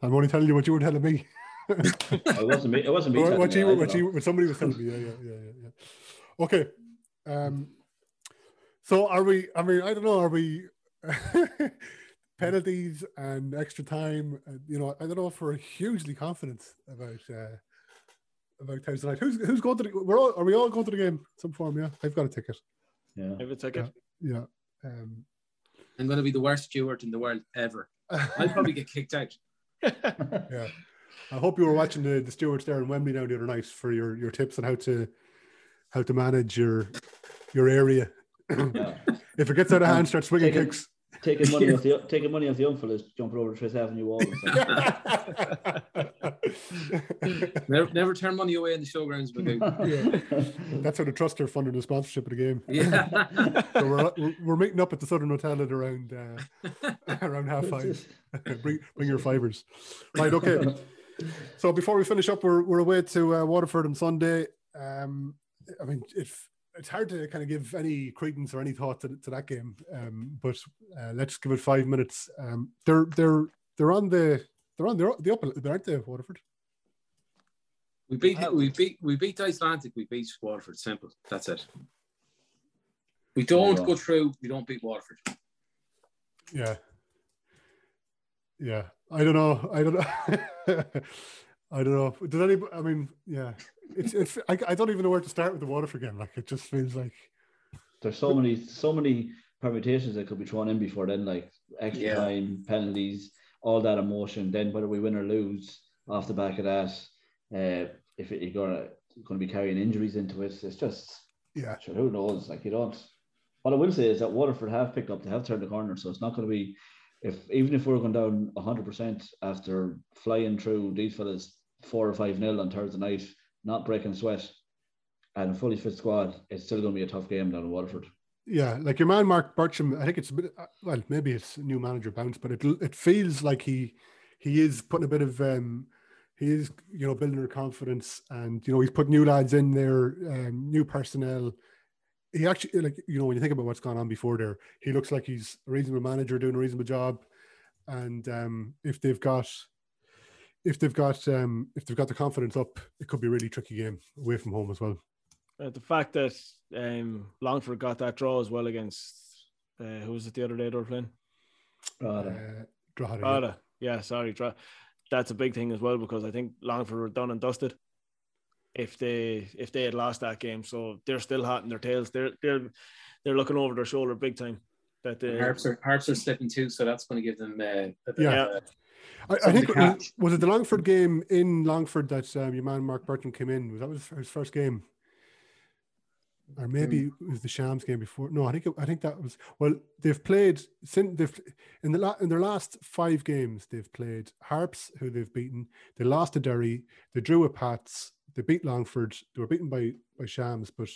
I'm only telling you what you were telling me. Oh, it wasn't me. It wasn't me. what, what you, you, what you, know. what somebody was telling me. Yeah, yeah, yeah, yeah, yeah. Okay. Um. So are we? I mean, I don't know. Are we? penalties and extra time. uh, You know, I don't know if we're hugely confident about uh, about Thursday night. Who's who's going to? The, we're all. Are we all going to the game? Some form, yeah. I've got a ticket. Yeah. I have a ticket. Yeah. Um, I'm going to be the worst steward in the world ever. I'll probably get kicked out. yeah. I hope you were watching the, the stewards there in Wembley now the other night for your, your tips on how to how to manage your your area. Yeah. if it gets out of hand, start swinging Taking- kicks. Taking money off the taking money off the young fellas, jumping over Fifth Avenue wall. And stuff. Never, never turn money away in the showgrounds, but Yeah. That's how the trust are funding the sponsorship of the game. yeah. So we're, we're, we're meeting up at the Southern Hotel at around uh, around half five. bring bring your fivers. Right, okay. So before we finish up, we're we're away to uh, Waterford on Sunday. Um, I mean, if it's hard to kind of give any credence or any thought to, to that game, um, but uh, let's give it five minutes. Um, they're they're they're on the they're on the the up aren't they Waterford? We beat we beat we beat Icelandic, we beat Waterford. Simple. That's it. We don't Yeah. go through, we don't beat Waterford. Yeah. Yeah. I don't know. I don't know. I don't know. Does any? I mean, yeah. It's. It's. I, I don't even know where to start with the Waterford game. Like it just feels like. There's so many so many permutations that could be thrown in before then, like extra Yeah. time, penalties, all that emotion. Then whether we win or lose off the back of that, uh, if it, you're gonna going to be carrying injuries into it, it's just Yeah. Sure, who knows? Like you don't. What I will say is that Waterford have picked up, they have turned the corner, so it's not going to be. If even if we're going down hundred percent after flying through these fellas four or five nil on Thursday night, not breaking sweat, and a fully fit squad, it's still going to be a tough game down in Waterford. Yeah, like your man Mark Bircham, I think it's a bit uh, well, maybe it's a new manager bounce, but it it feels like he he is putting a bit of um he is you know building their confidence and you know he's put new lads in there, um, new personnel. He actually like you know when you think about what's gone on before there, he looks like he's a reasonable manager doing a reasonable job, and um, if they've got if they've got um, if they've got the confidence up, it could be a really tricky game away from home as well. Uh, the fact that um, Longford got that draw as well against uh, who was it the other day they were playing? Rada. Uh, Drogheda, yeah. Yeah, sorry, Dra- that's a big thing as well because I think Longford were done and dusted. If they if they had lost that game, so they're still hot in their tails. They're they're they're looking over their shoulder big time. That the Harps are Harps are slipping too, so that's going to give them uh, a bit Yeah. Of, I, I think was, was it the Longford game in Longford that um, your man Mark Bircham came in? Was that was his first game, or maybe it was the Shams game before? No, I think it, I think that was. Well, they've played since they've in the la, in their last five games they've played Harps, who they've beaten. They lost to Derry. They drew at Pats. They beat Longford. They were beaten by by Shams, but.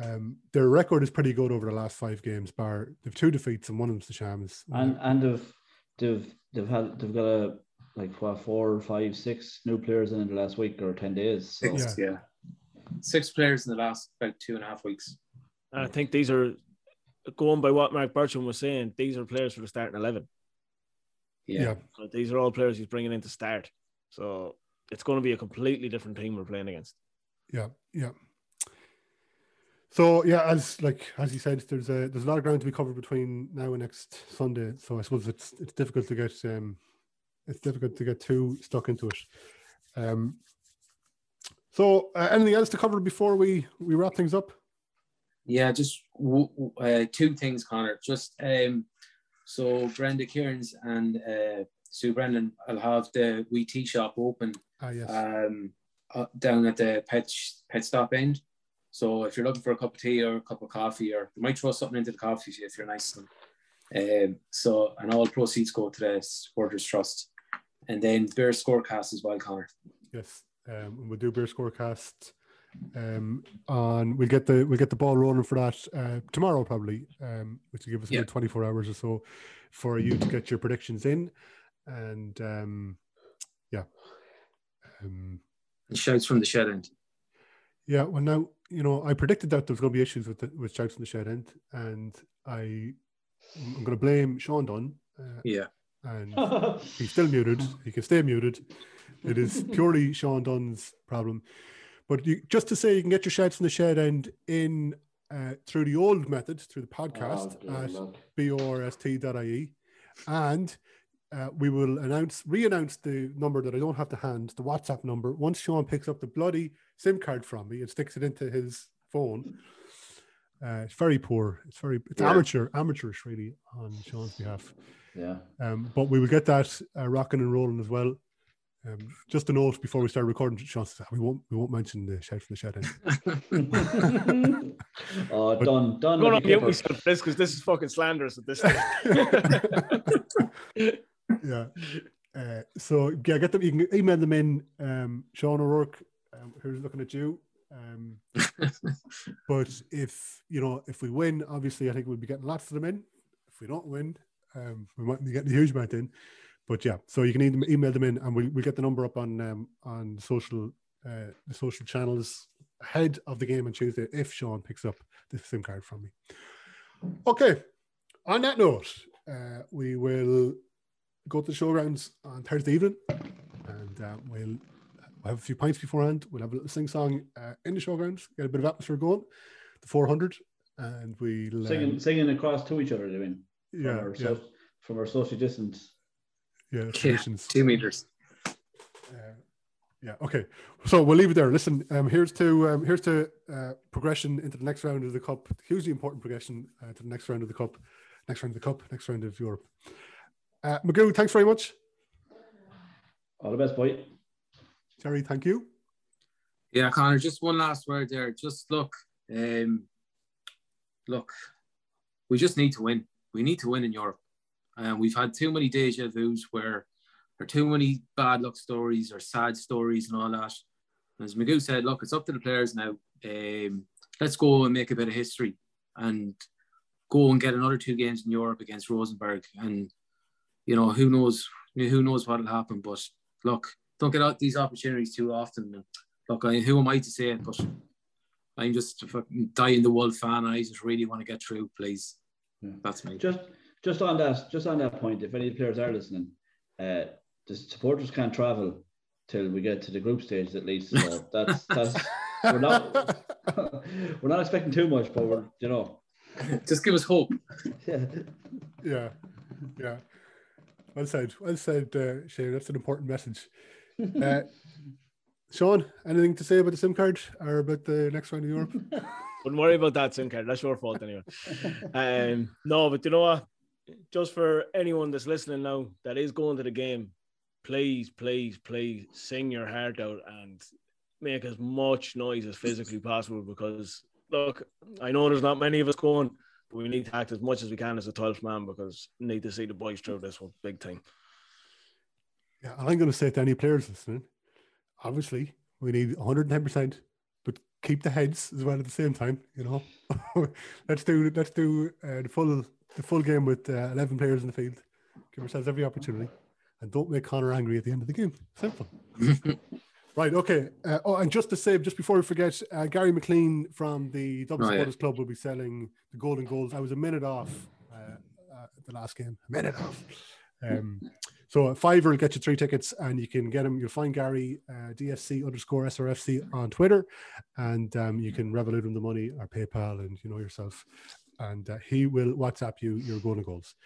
Um, their record is pretty good over the last five games. Bar they've two defeats and one of them's the Shams. And and they've they've they've had they've got a like what four, five, six new players in, in the last week or ten days. So six, yeah. six players in the last about two and a half weeks. I think these are going by what Mark Bircham was saying. These are players for the starting eleven. Yeah. yeah. So these are all players he's bringing in to start. So it's going to be a completely different team we're playing against. yeah yeah so yeah as like as you said there's a there's a lot of ground to be covered between now and next sunday so i suppose it's it's difficult to get um it's difficult to get too stuck into it um so uh, anything else to cover before we we wrap things up Yeah, just w- w- uh, two things, Conor. Just um, so Brenda Kearns and uh, Sue Brennan I'll have the wee tea shop open ah yes um, uh, down at the pet pet stop end. So if you're looking for a cup of tea or a cup of coffee, or you might throw something into the coffee if you're nice. Um, so and all proceeds go to the supporters trust, and then Bear Scorecast as well, Conor. yes um we'll do beer scorecast um on we'll get the we'll get the ball rolling for that uh tomorrow probably um which will give us Yeah. about 24 hours or so for you to get your predictions in and um yeah um And shouts from the shed end. Yeah well now you know i predicted that there was going to be issues with the, with shouts in the shed end and i i'm going to blame sean dunn uh, Yeah. and he's still muted. He can stay muted. It is purely Shaun Dunn's problem. But you, just to say, you can get your shouts from the shed end in uh, through the old method, through the podcast Oh, at good luck. brst.ie, and uh, we will announce, re-announce the number that I don't have to hand, the WhatsApp number. Once Shaun picks up the bloody SIM card from me and sticks it into his phone, uh, it's very poor. It's very it's Yeah. amateur, amateurish really on Shaun's behalf. yeah. Um, but we will get that uh, rocking and rolling as well. Um, just a note before we start recording, Sean says, we won't we won't mention the shout from the shed end. oh, done, done. I'm going like mute kipper. myself for this because this is fucking slanderous at this stage. yeah. Uh, so yeah, get them. You can email them in. Um, Sean O'Rourke, um, who's looking at you. Um, but if you know if we win, obviously I think we'll be getting lots of them in. If we don't win, um, we might be getting a huge amount in. But yeah, so you can e- email them in, and we'll, we'll get the number up on um, on social uh, the social channels ahead of the game on Tuesday if Shaun picks up the SIM card from me. Okay. On that note, uh, we will go to the showgrounds on Thursday evening, and uh, we'll, we'll have a few pints beforehand. We'll have a little sing song uh, in the showgrounds, get a bit of atmosphere going. The 400, and we'll Singing, um, singing across to each other, I you mean? From yeah, our, yeah, so, from our social distance. yeah, Yeah, two meters. Uh, yeah. Okay. So we'll leave it there. Listen, um, here's to um, here's to uh, progression into the next round of the cup. Hugely important progression uh, to the next round of the cup, next round of the cup, next round of Europe. Uh, Magoo, thanks very much. All the best, boy. Gerry, thank you. Yeah, Connor, just one last word there. Just look, Um, look, we just need to win. We need to win in Europe. And we've had too many deja vus where there are too many bad luck stories or sad stories and all that. As Magoo said, look, it's up to the players now. Um, let's go and make a bit of history and go and get another two games in Europe against Rosenborg. And you know, who knows who knows what'll happen. But look, don't get out these opportunities too often. Look, I, who am I to say it? But I'm just a fucking dying the world fan. I just really want to get through, please. Yeah. That's me. Just just on that just on that point, if any players are listening, uh, the supporters can't travel till we get to the group stage at least. So that's that's we're not we're not expecting too much, but we're you know just give us hope. yeah. Yeah, yeah. Well said. Well said, uh, Shane. That's an important message. Uh, Shaun, anything to say about the SIM card or about the next round of Europe? Wouldn't worry about that, SIM card. That's your fault anyway. Um, no, but you know what? Just for anyone that's listening now that is going to the game, please, please, please sing your heart out and make as much noise as physically possible because look, I know there's not many of us going, but we need to act as much as we can as a 12th man because we need to see the boys through this one big time. Yeah, and I'm going to say to any players listening, obviously we need 110%, but keep the heads as well at the same time. You know, let's do let's do uh, the full the full game with uh, 11 players in the field. Give ourselves every opportunity, and don't make Conor angry at the end of the game. Simple. Right. Okay. Uh, oh, and just to say, just before we forget, uh, Gary McLean from the Dublin Oh, yeah. Club will be selling the golden goals. I was a minute off uh, uh, the last game. A minute off. Um, so a fiver will get you three tickets, and you can get them. You'll find Gary uh, DSC underscore SRFC on Twitter, and um, you can Revolut him the money or PayPal, and you know yourself. And uh, he will WhatsApp you your golden goals.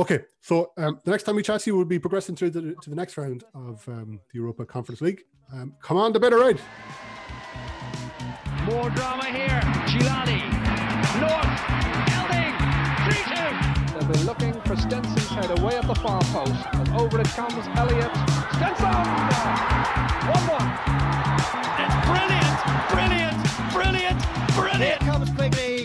Okay, so um, the next time we chat to you, we'll be progressing through the, to the next round of um, the Europa Conference League. Um, come on, the Bit O'Red. More drama here. Gilani. North. Elding. 3 They'll be looking for Stenson's head away at the far post. And over it comes Elliott. Stenson! 1 1. It's brilliant. Brilliant. Brilliant. Here Brilliant. comes Quigley